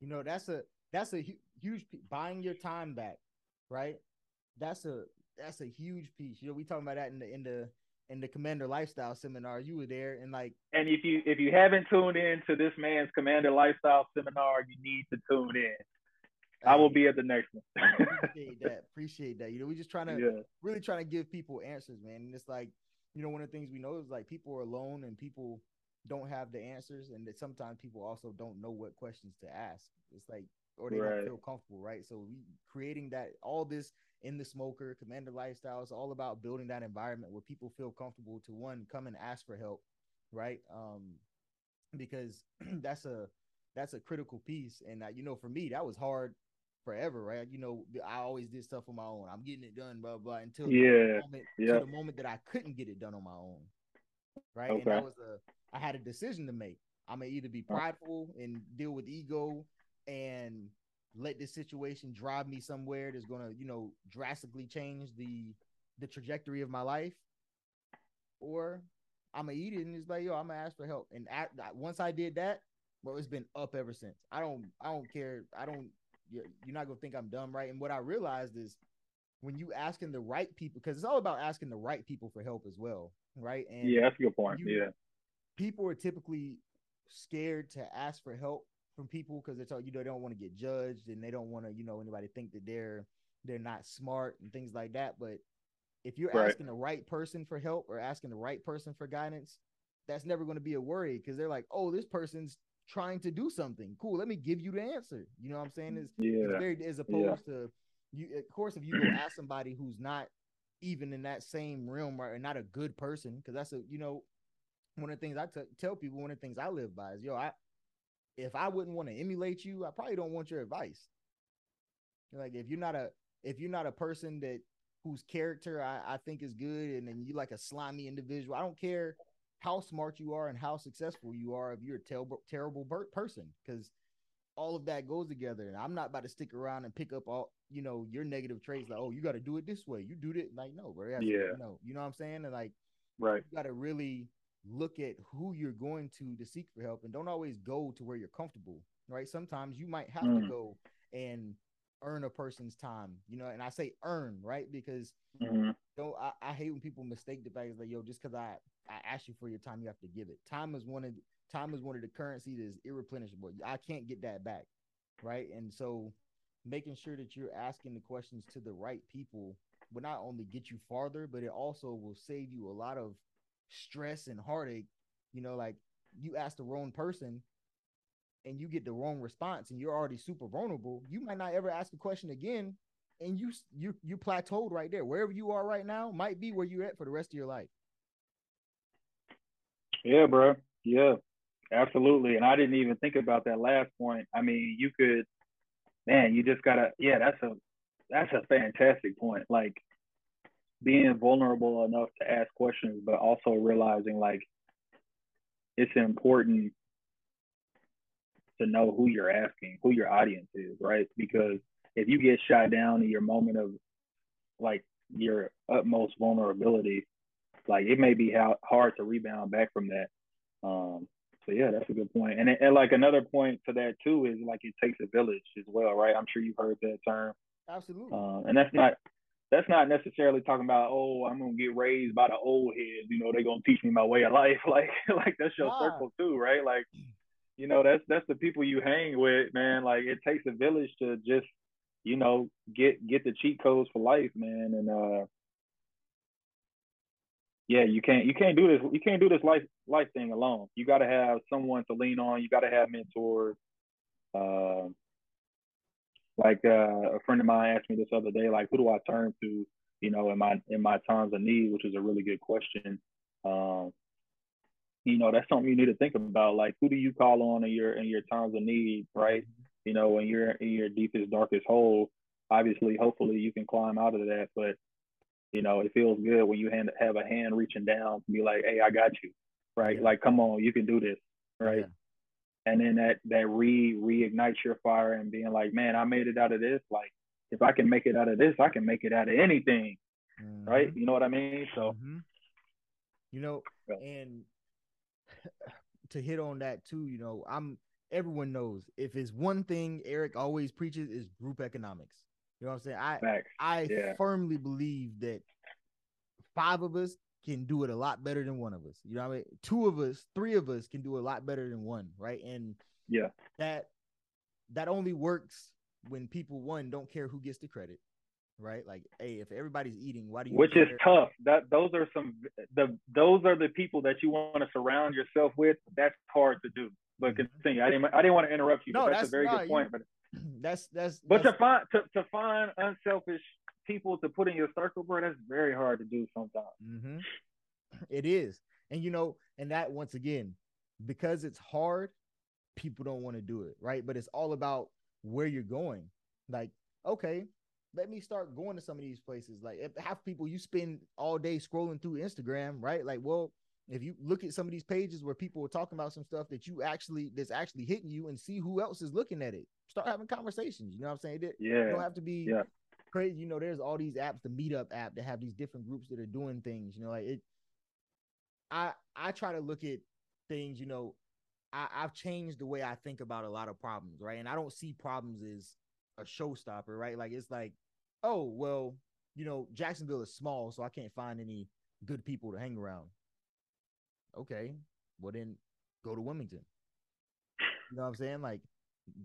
you know that's a that's a hu- huge buying your time back, right? That's a that's a huge piece. You know, we talking about that in the in the in the commander lifestyle seminar you were there and like and if you if you haven't tuned in to this man's commander lifestyle seminar you need to tune in I will be at the next one. appreciate that. Appreciate that. You know, we just trying to yeah. really trying to give people answers, man. And it's like, you know, one of the things we know is like people are alone and people don't have the answers, and that sometimes people also don't know what questions to ask. It's like, or they right. don't feel comfortable, right? So we creating that all this in the smoker commander lifestyle. Is all about building that environment where people feel comfortable to one come and ask for help right? Um because that's a that's a critical piece. And uh, you know for me that was hard forever right? You know i always did stuff on my own. I'm getting it done blah blah until yeah. the moment, yeah. the moment that i couldn't get it done on my own right? Okay. and that was a i had a decision to make. I'm gonna either be prideful and deal with ego and let this situation drive me somewhere that's going to, you know, drastically change the the trajectory of my life, or I'm gonna eat it and it's like, yo, I'm gonna ask for help. And at, once I did that, bro, it's been up ever since. I don't, I don't care. I don't. You're, you're not gonna think I'm dumb, right? And what I realized is when you asking the right people, because it's all about asking the right people for help as well, right? And yeah, that's a good point. You, yeah, people are typically scared to ask for help from people because they're all you know they don't want to get judged and they don't want to you know anybody think that they're they're not smart and things like that. But if you're right. asking the right person for help or asking the right person for guidance, that's never going to be a worry because they're like, oh, this person's trying to do something. Cool, let me give you the answer. You know what I'm saying? Is yeah. very as opposed yeah. to you. Of course, if you go ask somebody who's not even in that same realm or not a good person, because that's a you know one of the things I t- tell people. One of the things I live by is yo, I if I wouldn't want to emulate you, I probably don't want your advice. Like if you're not a if you're not a person that whose character I, I think is good and then you like a slimy individual, I don't care how smart you are and how successful you are if you're a terrible terrible person because all of that goes together and i'm not about to stick around and pick up all you know your negative traits like oh you got to do it this way. You do it like no bro yeah. you know you know what i'm saying? And like right. you got to really look at who you're going to to seek for help and don't always go to where you're comfortable right? Sometimes you might have mm. to go and earn a person's time you know and i say earn right? Because mm-hmm. don't I, I, hate when people mistake the fact like yo just because i i ask you for your time you have to give it. Time is one of time is one of the currency that is irreplenishable i can't get that back right? And so making sure that you're asking the questions to the right people will not only get you farther but it also will save you a lot of stress and heartache, you know, like you ask the wrong person and you get the wrong response and you're already super vulnerable, you might not ever ask a question again and you you you plateaued right there. Wherever you are right now might be where you're at for the rest of your life. Yeah, bro. Yeah. Absolutely. And I didn't even think about that last point. I mean, you could man, you just gotta yeah, that's a that's a fantastic point. Like being vulnerable enough to ask questions, but also realizing like it's important to know who you're asking, who your audience is, right? Because if you get shot down in your moment of like your utmost vulnerability, like it may be how, hard to rebound back from that. Um, so yeah, that's a good point. And and like another point to that too is like it takes a village as well, right? I'm sure you've heard that term. Absolutely. Uh, and that's not that's not necessarily talking about oh I'm gonna get raised by the old heads, you know they're gonna teach me my way of life. Like like that's your wow. circle too, right? Like you know that's that's the people you hang with, man. Like it takes a village to just you know get get the cheat codes for life, man. And uh yeah, you can't you can't do this you can't do this life life thing alone. You got to have someone to lean on. You got to have mentors. Uh, like uh, a friend of mine asked me this other day, like who do I turn to, you know, in my in my times of need, which is a really good question. Um, you know, that's something you need to think about. Like who do you call on in your in your times of need, right? You know, when you're in your deepest, darkest hole, obviously, hopefully you can climb out of that. But you know, it feels good when you hand, have a hand reaching down to be like, hey, I got you, right? Yeah. Like, come on, you can do this, right? Yeah. And then that that re reignites your fire and being like, man, I made it out of this. Like, if I can make it out of this, I can make it out of anything, mm-hmm. right? You know what I mean? So, mm-hmm. you know, and to hit on that too, you know, I'm everyone knows if it's one thing Eric always preaches is group economics. You know what I'm saying? I Facts. I yeah. firmly believe that five of us can do it a lot better than one of us. You know what I mean? Two of us, three of us can do a lot better than one, right? And yeah, that that only works when people one don't care who gets the credit, right? Like, hey, if everybody's eating, why do you? Which care? is tough. That those are some the those are the people that you want to surround yourself with. That's hard to do. But mm-hmm. continue. I didn't I didn't want to interrupt you. No, that's, that's, a very good point. But that's that's. But that's, to find to, to find unselfish people to put in your circle, bro, that's very hard to do sometimes. Mm-hmm. It is, and you know, and that once again, because it's hard, people don't want to do it, right? But it's all about where you're going. Like, okay, let me start going to some of these places. Like, half people you spend all day scrolling through Instagram, right? Like, well, if you look at some of these pages where people are talking about some stuff that you actually that's actually hitting you and see who else is looking at it start having conversations you know what i'm saying yeah you don't have to be yeah. Crazy you know there's all these apps the meetup app that have these different groups that are doing things you know like it i i try to look at things you know I, i've changed the way i think about a lot of problems right and i don't see problems as a showstopper right like it's like oh well you know jacksonville is small so i can't find any good people to hang around okay, well then go to Wilmington. You know what I'm saying? Like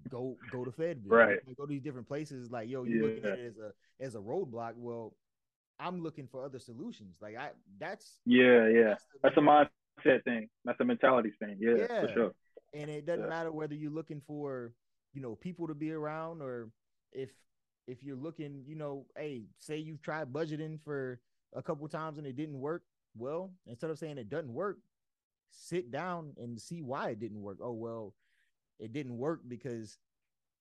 go go to Fayetteville. Right. Like, go to these different places. Like, yo, you yeah. looking at it as a as a roadblock. Well, I'm looking for other solutions. Like I that's yeah, yeah. That's, that's a mindset thing. That's a mentality thing. Yeah, yeah. for sure. And it doesn't yeah. matter whether you're looking for, you know, people to be around or if if you're looking, you know, hey, say you've tried budgeting for a couple times and it didn't work. Well, instead of saying it doesn't work, sit down and see why it didn't work. Oh, well, it didn't work because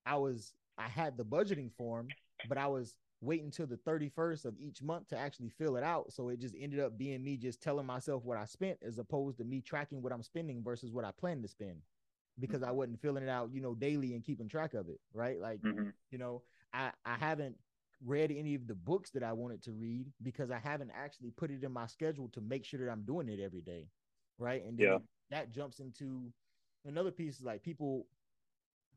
I was I had the budgeting form, but I was waiting till the 31st of each month to actually fill it out. So it just ended up being me just telling myself what I spent as opposed to me tracking what I'm spending versus what I plan to spend because I mm-hmm. wasn't filling it out, you know, daily and keeping track of it. Right. Like, mm-hmm. you know, I, I haven't read any of the books that I wanted to read because I haven't actually put it in my schedule to make sure that I'm doing it every day right? And then yeah. that jumps into another piece is like people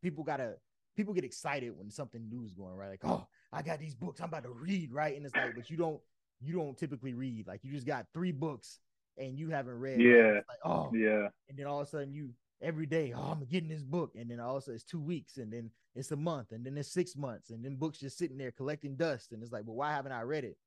people gotta people get excited when something new is going right? Like oh i got these books i'm about to read right? And it's like but you don't you don't typically read. Like you just got three books and you haven't read yeah. Like, oh. Yeah. And then all of a sudden you every day oh i'm getting this book. And then also it's two weeks and then it's a month and then it's six months and then books just sitting there collecting dust. And it's like well why haven't i read it?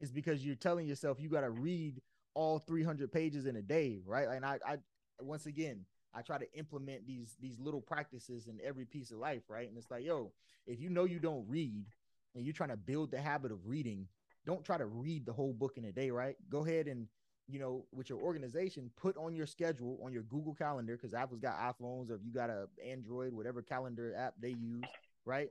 It's because you're telling yourself you got to read all 300 pages in a day, right? And I, I once again, I try to implement these these little practices in every piece of life, right? And it's like, yo, if you know you don't read and you're trying to build the habit of reading, don't try to read the whole book in a day, right? Go ahead and you know, with your organization, put on your schedule on your Google Calendar because Apple's got iPhones or if you got a Android, whatever calendar app they use, right?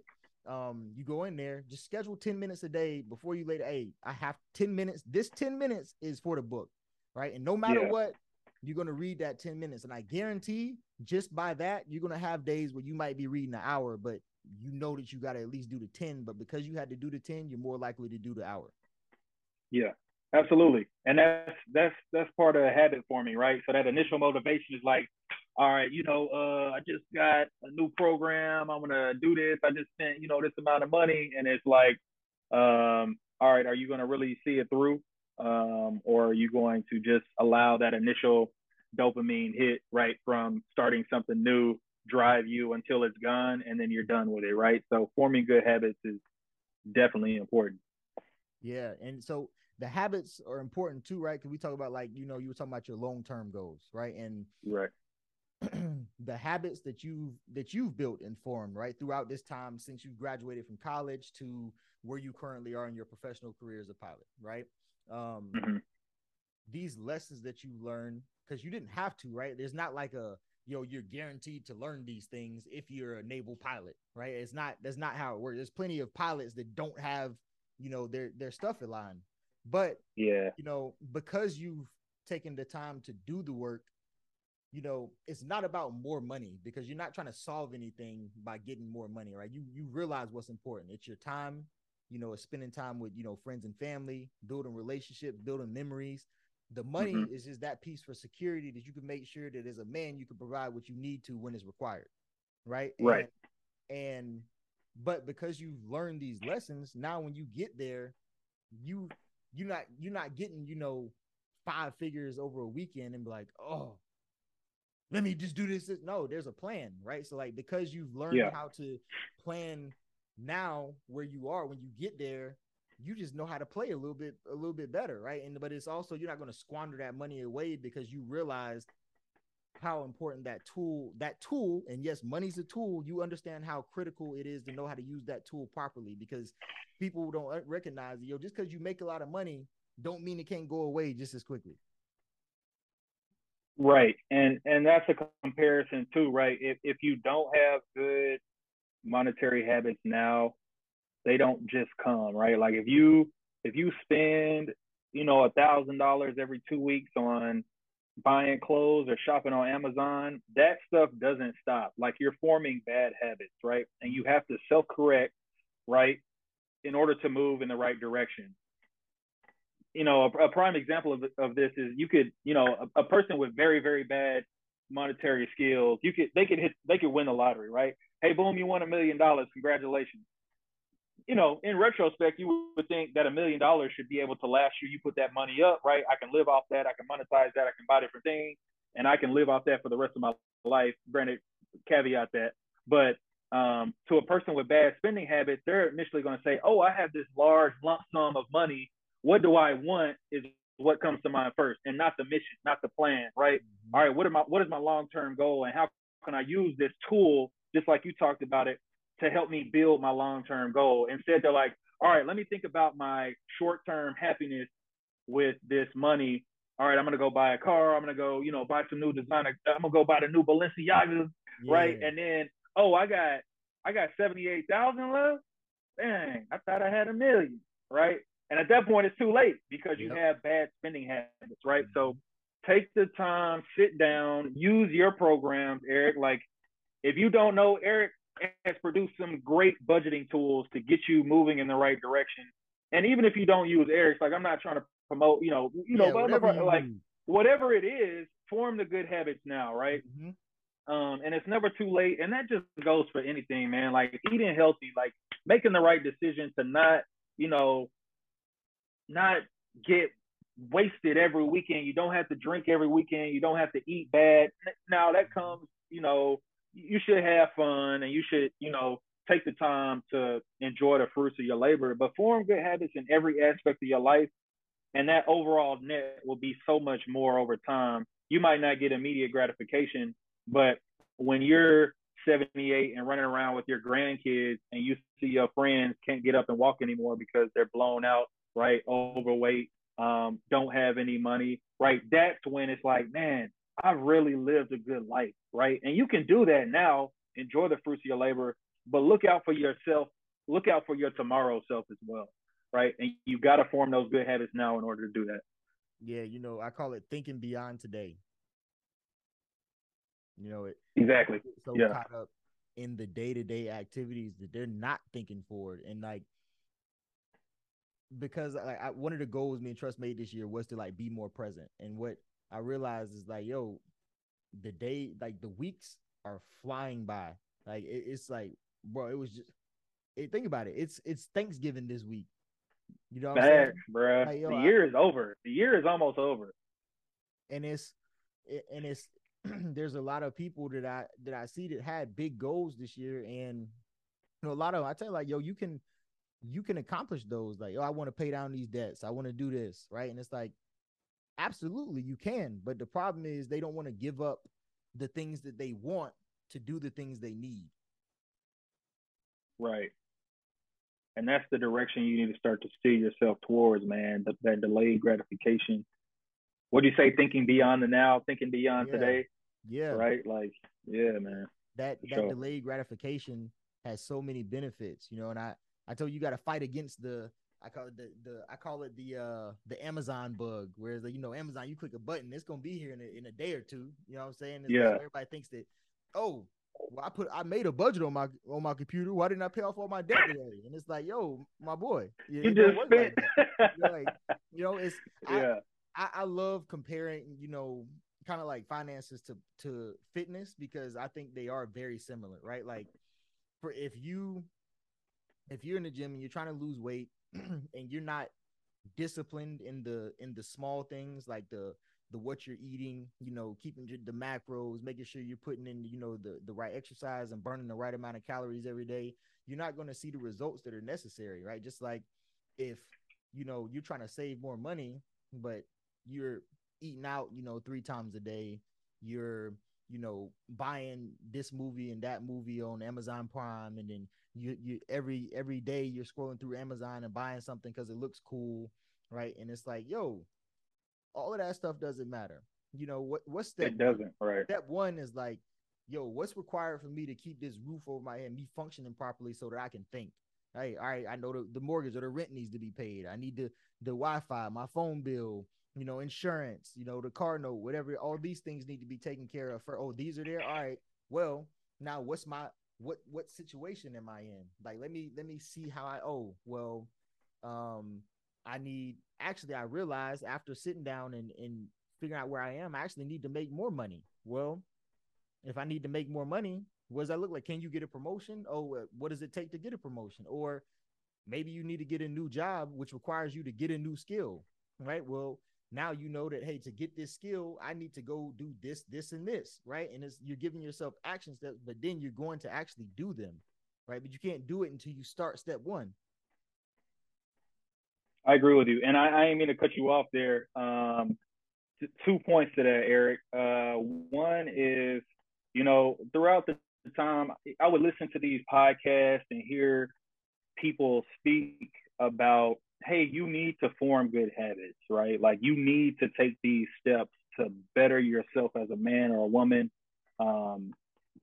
um, you go in there, just schedule 10 minutes a day before you lay. Hey, I have 10 minutes. This 10 minutes is for the book right? And no matter yeah. what, you're going to read that 10 minutes. And I guarantee just by that, you're going to have days where you might be reading an hour, but you know that you got to at least do the 10. But because you had to do the 10, you're more likely to do the hour. Yeah, absolutely. And that's, that's, that's part of the habit for me, right? So that initial motivation is like, all right, you know, uh, I just got a new program. I'm gonna do this. I just spent, you know, this amount of money, and it's like, um, all right, are you gonna really see it through, um, or are you going to just allow that initial dopamine hit right from starting something new drive you until it's gone, and then you're done with it, right? So forming good habits is definitely important. Yeah, and so the habits are important too, right? Because we talk about like you know you were talking about your long term goals, right? And right the habits that you've that you've built and formed right throughout this time since you graduated from college to where you currently are in your professional career as a pilot right um mm-hmm. these lessons that you learn because you didn't have to right there's not like a yo you're guaranteed to learn these things if you're a naval pilot right it's not that's not how it works there's plenty of pilots that don't have you know their their stuff aligned but yeah you know because you've taken the time to do the work you know, it's not about more money because you're not trying to solve anything by getting more money, right? You you realize what's important. It's your time, you know, spending time with, you know, friends and family, building relationships, building memories. The money mm-hmm. is just that piece for security that you can make sure that as a man you can provide what you need to when it's required. Right? Right. And, and but because you've learned these lessons, now when you get there, you you're not you're not getting, you know, five figures over a weekend and be like, oh, let me just do this. No, there's a plan, right? So like because you've learned yeah. how to plan now where you are when you get there, you just know how to play a little bit a little bit better, right? And but it's also you're not going to squander that money away because you realize how important that tool that tool and yes money's a tool you understand how critical it is to know how to use that tool properly because people don't recognize yo just because you make a lot of money don't mean it can't go away just as quickly Right. And and that's a comparison too, right? If if you don't have good monetary habits now, they don't just come, right? Like if you if you spend, you know, a thousand dollars every two weeks on buying clothes or shopping on Amazon, that stuff doesn't stop. Like you're forming bad habits, right? And you have to self-correct, right, in order to move in the right direction you know, a, a, prime example of, of this is you could, you know, a, a, person with very, very bad monetary skills, you could, they could hit, they could win the lottery, right? Hey, boom, you won a million dollars. Congratulations. You know, in retrospect, you would think that a million dollars should be able to last you. You put that money up, right? I can live off that. I can monetize that. I can buy different things and I can live off that for the rest of my life. Granted, caveat that. But um, to a person with bad spending habits, they're initially going to say, oh, I have this large lump sum of money what do I want is what comes to mind first and not the mission, not the plan, right? Mm-hmm. All right, what am I what is my long-term goal and how can I use this tool, just like you talked about it, to help me build my long-term goal? Instead, they're like, all right, let me think about my short-term happiness with this money. All right, I'm gonna go buy a car. I'm gonna go, you know, buy some new designer. I'm gonna go buy the new Balenciagas, yeah. right? And then, oh, I got, I got seventy-eight thousand left. Dang, I thought I had a million, right? And at that point, it's too late because you yep. have bad spending habits, right? Mm-hmm. So take the time, sit down, use your programs, Eric. Like, if you don't know, Eric has produced some great budgeting tools to get you moving in the right direction. And even if you don't use Eric's, like I'm not trying to promote, you know, you know, whatever, like whatever it is, form the good habits now, right? Mm-hmm. Um, and it's never too late. And that just goes for anything, man. Like eating healthy, like making the right decision to not, you know, not get wasted every weekend. You don't have to drink every weekend. You don't have to eat bad. Now that comes, you know, you should have fun and you should, you know, take the time to enjoy the fruits of your labor, but form good habits in every aspect of your life. And that overall net will be so much more over time. You might not get immediate gratification, but when you're 78 and running around with your grandkids and you see your friends can't get up and walk anymore because they're blown out right? Overweight, um, don't have any money, right? That's when it's like, man, I really lived a good life, right? And you can do that now, enjoy the fruits of your labor, but look out for yourself, look out for your tomorrow self as well, right? And you got to form those good habits now in order to do that. Yeah, you know, I call it thinking beyond today. You know, it exactly so yeah. caught up in the day to day activities that they're not thinking forward. And like because like I, one of the goals me and Trust made this year was to like be more present. And what I realized is like, yo, the day, like the weeks are flying by. Like it, it's like, bro, it was just. It, think about it. It's it's Thanksgiving this week. You know, Facts, bro. Like, yo, the year I, is over. The year is almost over. And it's and it's there's a lot of people that I that I see that had big goals this year, and you know, a lot of I tell you, like, yo, you can you can accomplish those. Like, oh, I want to pay down these debts. I want to do this, right? And it's like, absolutely, you can. But the problem is they don't want to give up the things that they want to do the things they need. Right. And that's the direction you need to start to steer yourself towards, man. That, that delayed gratification. What do you say? Thinking beyond the now, thinking beyond yeah. today. Yeah. Right. Like, yeah, man. That that sure. delayed gratification has so many benefits, you know. And I I told you, you got to fight against the I call it the the I call it the uh the Amazon bug, whereas you know Amazon, you click a button, it's gonna be here in a, in a day or two. You know what I'm saying? It's yeah. Like everybody thinks that, oh, well, I put I made a budget on my on my computer. Why didn't I pay off all my debt today? And it's like, yo, my boy, you, you just spent. Like, like, you know, it's yeah. I, I, I love comparing, you know, kind of like finances to to fitness because I think they are very similar, right? Like, for if you if you're in the gym and you're trying to lose weight and you're not disciplined in the in the small things like the the what you're eating, you know, keeping the macros, making sure you're putting in, you know, the the right exercise and burning the right amount of calories every day, you're not going to see the results that are necessary, right? Just like if you know you're trying to save more money, but you're eating out, you know, three times a day, you're you know buying this movie and that movie on Amazon Prime, and then you you every every day you're scrolling through Amazon and buying something because it looks cool, right? And it's like, yo, all of that stuff doesn't matter. You know what? What's step? It doesn't. Right. Step one is like, yo, what's required for me to keep this roof over my head, me functioning properly, so that I can think. Hey, all right, I know the, the mortgage or the rent needs to be paid. I need the the Wi-Fi, my phone bill, you know, insurance, you know, the car note, whatever. All these things need to be taken care of. For oh, these are there. All right. Well, now what's my what what situation am I in? Like, let me let me see how I. Oh, well, um, I need actually I realized after sitting down and, and figuring out where I am, I actually need to make more money. Well, if I need to make more money, what does that look like? Can you get a promotion? Oh, what does it take to get a promotion? Or maybe you need to get a new job, which requires you to get a new skill, right? Well, now you know that hey, to get this skill, I need to go do this, this, and this, right? And it's you're giving yourself action steps, but then you're going to actually do them, right? But you can't do it until you start step one. I agree with you, and I, I ain't mean to cut you off there. Um, t- two points to that, Eric. Uh, one is, you know, throughout the time, I would listen to these podcasts and hear people speak about, hey, you need to form good habits, right? Like you need to take these steps to better yourself as a man or a woman um,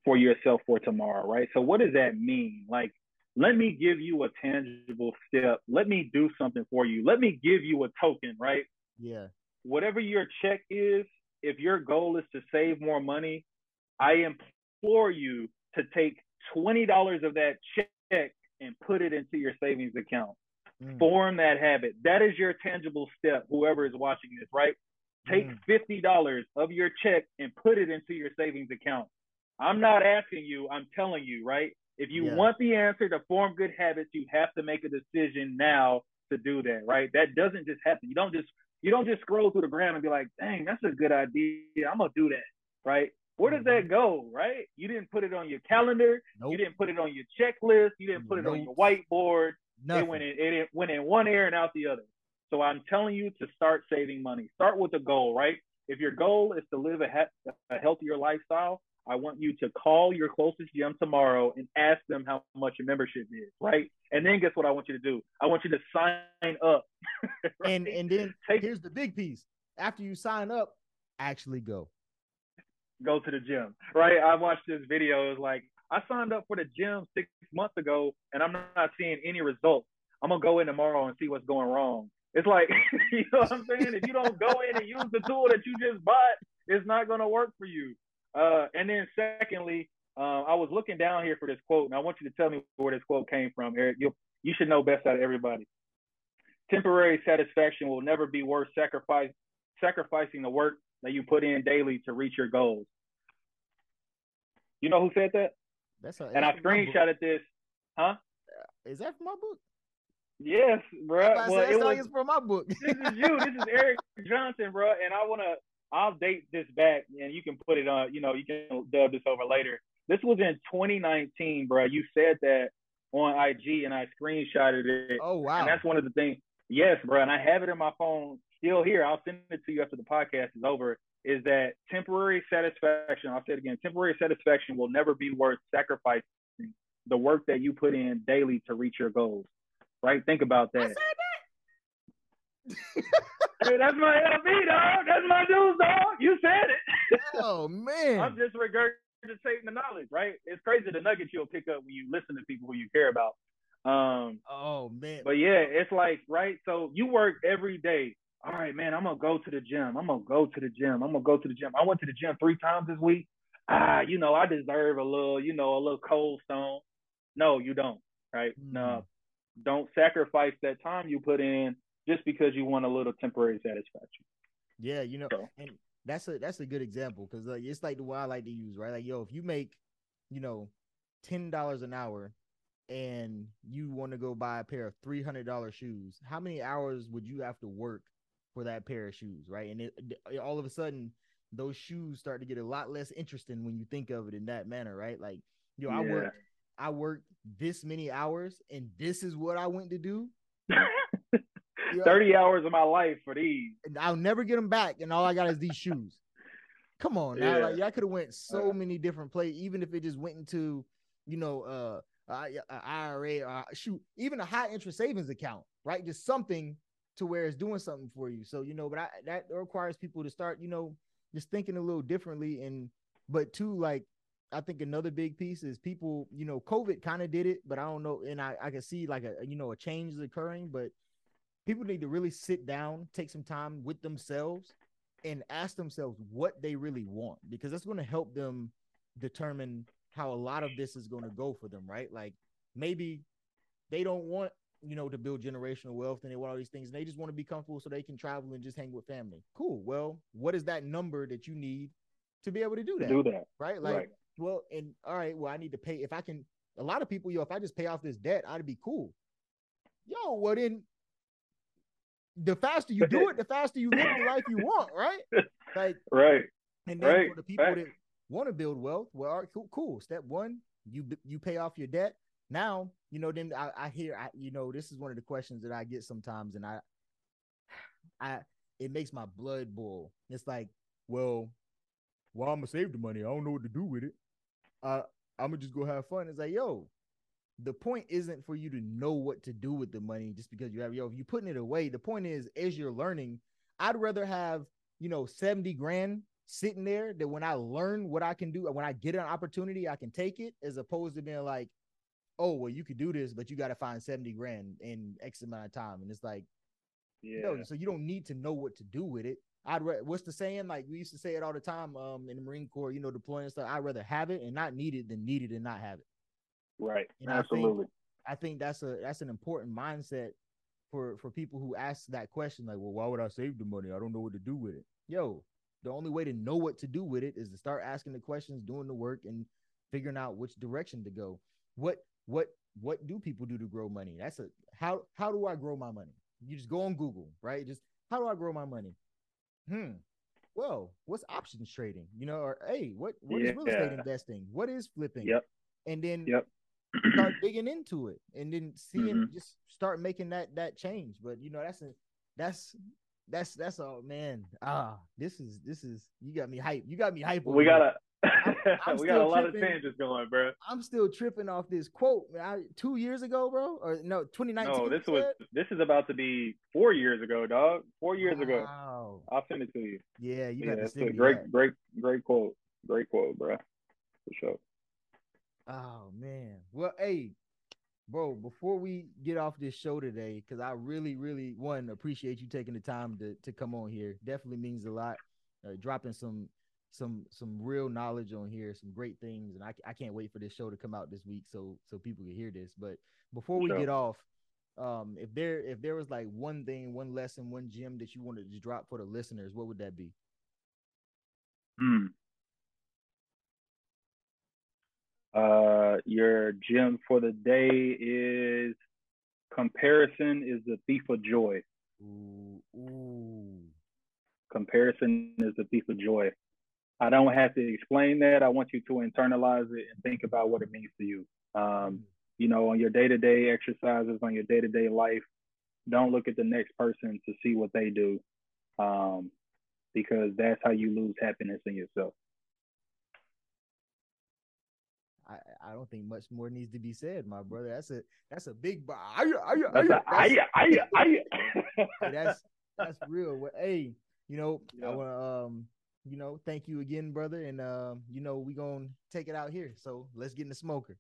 for yourself for tomorrow, right? So, what does that mean? Like, let me give you a tangible step. Let me do something for you. Let me give you a token, right? Yeah. Whatever your check is, if your goal is to save more money, I implore you to take $20 of that check and put it into your savings account. Mm. Form that habit. That is your tangible step, whoever is watching this, right? Take mm. $50 of your check and put it into your savings account. I'm not asking you, I'm telling you, right? If you yeah. want the answer to form good habits, you have to make a decision now to do that, right? That doesn't just happen. You don't just you don't just scroll through the gram and be like, dang, that's a good idea. I'm gonna do that, right? Where does that mm-hmm. go, right? You didn't put it on your calendar. Nope. You didn't put it on your checklist. You didn't put it nope. on your whiteboard. Nothing. It went in, it went in one ear and out the other. So I'm telling you to start saving money. Start with a goal, right? If your goal is to live a, he- a healthier lifestyle, I want you to call your closest gym tomorrow and ask them how much your membership is, right? And then guess what I want you to do? I want you to sign up. right? And and then Take, here's the big piece. After you sign up, actually go. Go to the gym. Right? I watched this video. It was like, I signed up for the gym six months ago and I'm not seeing any results. I'm gonna go in tomorrow and see what's going wrong. It's like, you know what I'm saying? If you don't go in and use the tool that you just bought, it's not gonna work for you. Uh, and then secondly, uh, I was looking down here for this quote, and I want you to tell me where this quote came from, Eric. You you should know best out of everybody. Temporary satisfaction will never be worth sacrifice sacrificing the work that you put in daily to reach your goals. You know who said that? That's a, And I screenshotted this. Huh? Is that from my book? Yes, bro. Well, said, it was it's from my book. this is you. This is Eric Johnson, bro. And I wanna I'll date this back and you can put it on, you know, you can dub this over later. This was in 2019, bro. You said that on IG and I screenshotted it. oh wow. And that's one of the things. Yes, bro. And I have it in my phone still here. I'll send it to you after the podcast is over. Is that temporary satisfaction? I'll say it again. Temporary satisfaction will never be worth sacrificing the work that you put in daily to reach your goals. Right? Think about I that. Hey, that's my LB, dog. That's my news, dog. You said it. Oh man. I'm just regurgitating the knowledge, right? It's crazy the nuggets you'll pick up when you listen to people who you care about. Um, oh man. but yeah, it's like, right? So you work every day. All right, man, I'm gonna go to the gym. I'm gonna go to the gym. I'm gonna go to the gym. I went to the gym three times this week. Ah, you know, I deserve a little, you know, a little cold stone. No, you don't, right? Mm. No, don't sacrifice that time you put in just because you want a little temporary satisfaction. Yeah, you know, So- and that's a that's a good example because like it's like the one I like to use, right? Like, yo, if you make, you know, ten dollars an hour, and you want to go buy a pair of three hundred dollar shoes, how many hours would you have to work for that pair of shoes, right? And it, it- all of a sudden, those shoes start to get a lot less interesting when you think of it in that manner, right? Like, yo, I Yeah. worked, I worked this many hours, and this is what I went to do. Yo, 30 hours of my life for these. and I'll never get them back, and all I got is these shoes. Come on, now, Yeah. like I could have went so Yeah. many different places, even if it just went into, you know, uh, uh, IRA or uh, shoot, even a high interest savings account, right? Just something to where it's doing something for you. So you know, but I, that requires people to start, you know, just thinking a little differently. And but two, like I think another big piece is people, you know, COVID kind of did it, but I don't know, and I I can see like a you know a change is occurring, but people need to really sit down, take some time with themselves, and ask themselves what they really want because that's going to help them determine how a lot of this is going to go for them, right? Like maybe they don't want, you know, to build generational wealth and they want all these things and they just want to be comfortable so they can travel and just hang with family. Cool. Well, what is that number that you need to be able to do that? Do that. right? Like, right. well, and all right, well, I need to pay if I can. A lot of people, yo, if I just pay off this debt, I'd be cool. Yo, well then, the faster you do it, the faster you live the life you want, right? Like, Right. and then Right. for the people Facts. that want to build wealth, well, all right, cool, cool. Step one, you you pay off your debt. Now, you know, then I, I hear, I, you know, this is one of the questions that I get sometimes, and I, I, it makes my blood boil. It's like, well, well, I'm gonna save the money. I don't know what to do with it. Uh, I'm gonna just go have fun. It's like, yo, the point isn't for you to know what to do with the money just because you have yo. If you're putting it away, the point is as you're learning. I'd rather have you know 70 grand sitting there that when I learn what I can do, when I get an opportunity, I can take it, as opposed to being like, oh well, you could do this, but you got to find 70 grand in X amount of time, and it's like, Yeah. no, so you don't need to know what to do with it. I'd ra- what's the saying? Like we used to say it all the time um in the Marine Corps, you know, deploying stuff. I'd rather have it and not need it than need it and not have it. right. And I think- Absolutely. I think that's a that's an important mindset for for people who ask that question, like, well, why would I save the money? I don't know what to do with it. Yo, the only way to know what to do with it is to start asking the questions, doing the work, and figuring out which direction to go. What what what do people do to grow money? That's a how how do I grow my money? You just go on Google, right? Just how do I grow my money? Hmm. Well, what's options trading? You know, or hey, what what is real estate investing? What is flipping? Yep. And then Yep. start digging into it and then seeing Mhm. just start making that that change but you know that's a that's that's that's all man ah this is this is you got me hype you got me hype we here. Got a I'm we got a lot of tangents going, bro. i'm still tripping off this quote I, two years ago bro or no 2019 No, this was this is about to be four years ago, dog. Four years ago. wow I'll send it to you. yeah you yeah, got to great, that. great, great quote. Great quote, bro. For sure. Oh man. Well, hey, bro, before we get off this show today, because I really, really one appreciate you taking the time to to come on here. Definitely means a lot. Uh, dropping some some some real knowledge on here, some great things, and I I can't wait for this show to come out this week so so people can hear this. But before we Sure. get off, um, if there if there was like one thing, one lesson, one gem that you wanted to drop for the listeners, what would that be? Hmm. Uh, your gem for the day is comparison is the thief of joy. Ooh, ooh. Comparison is the thief of joy. I don't have to explain that. I want you to internalize it and think about what it means to you. Um, you know, on your day to day exercises, on your day to day life, don't look at the next person to see what they do, um, because that's how you lose happiness in yourself. I, I don't think much more needs to be said, my brother. That's a that's a big. That's, that's, a, I, I, I, that's that's real. Hey, you know, yeah. I want to um, you know, thank you again, brother, and um, you know, we gonna take it out here. So let's get in the smoker.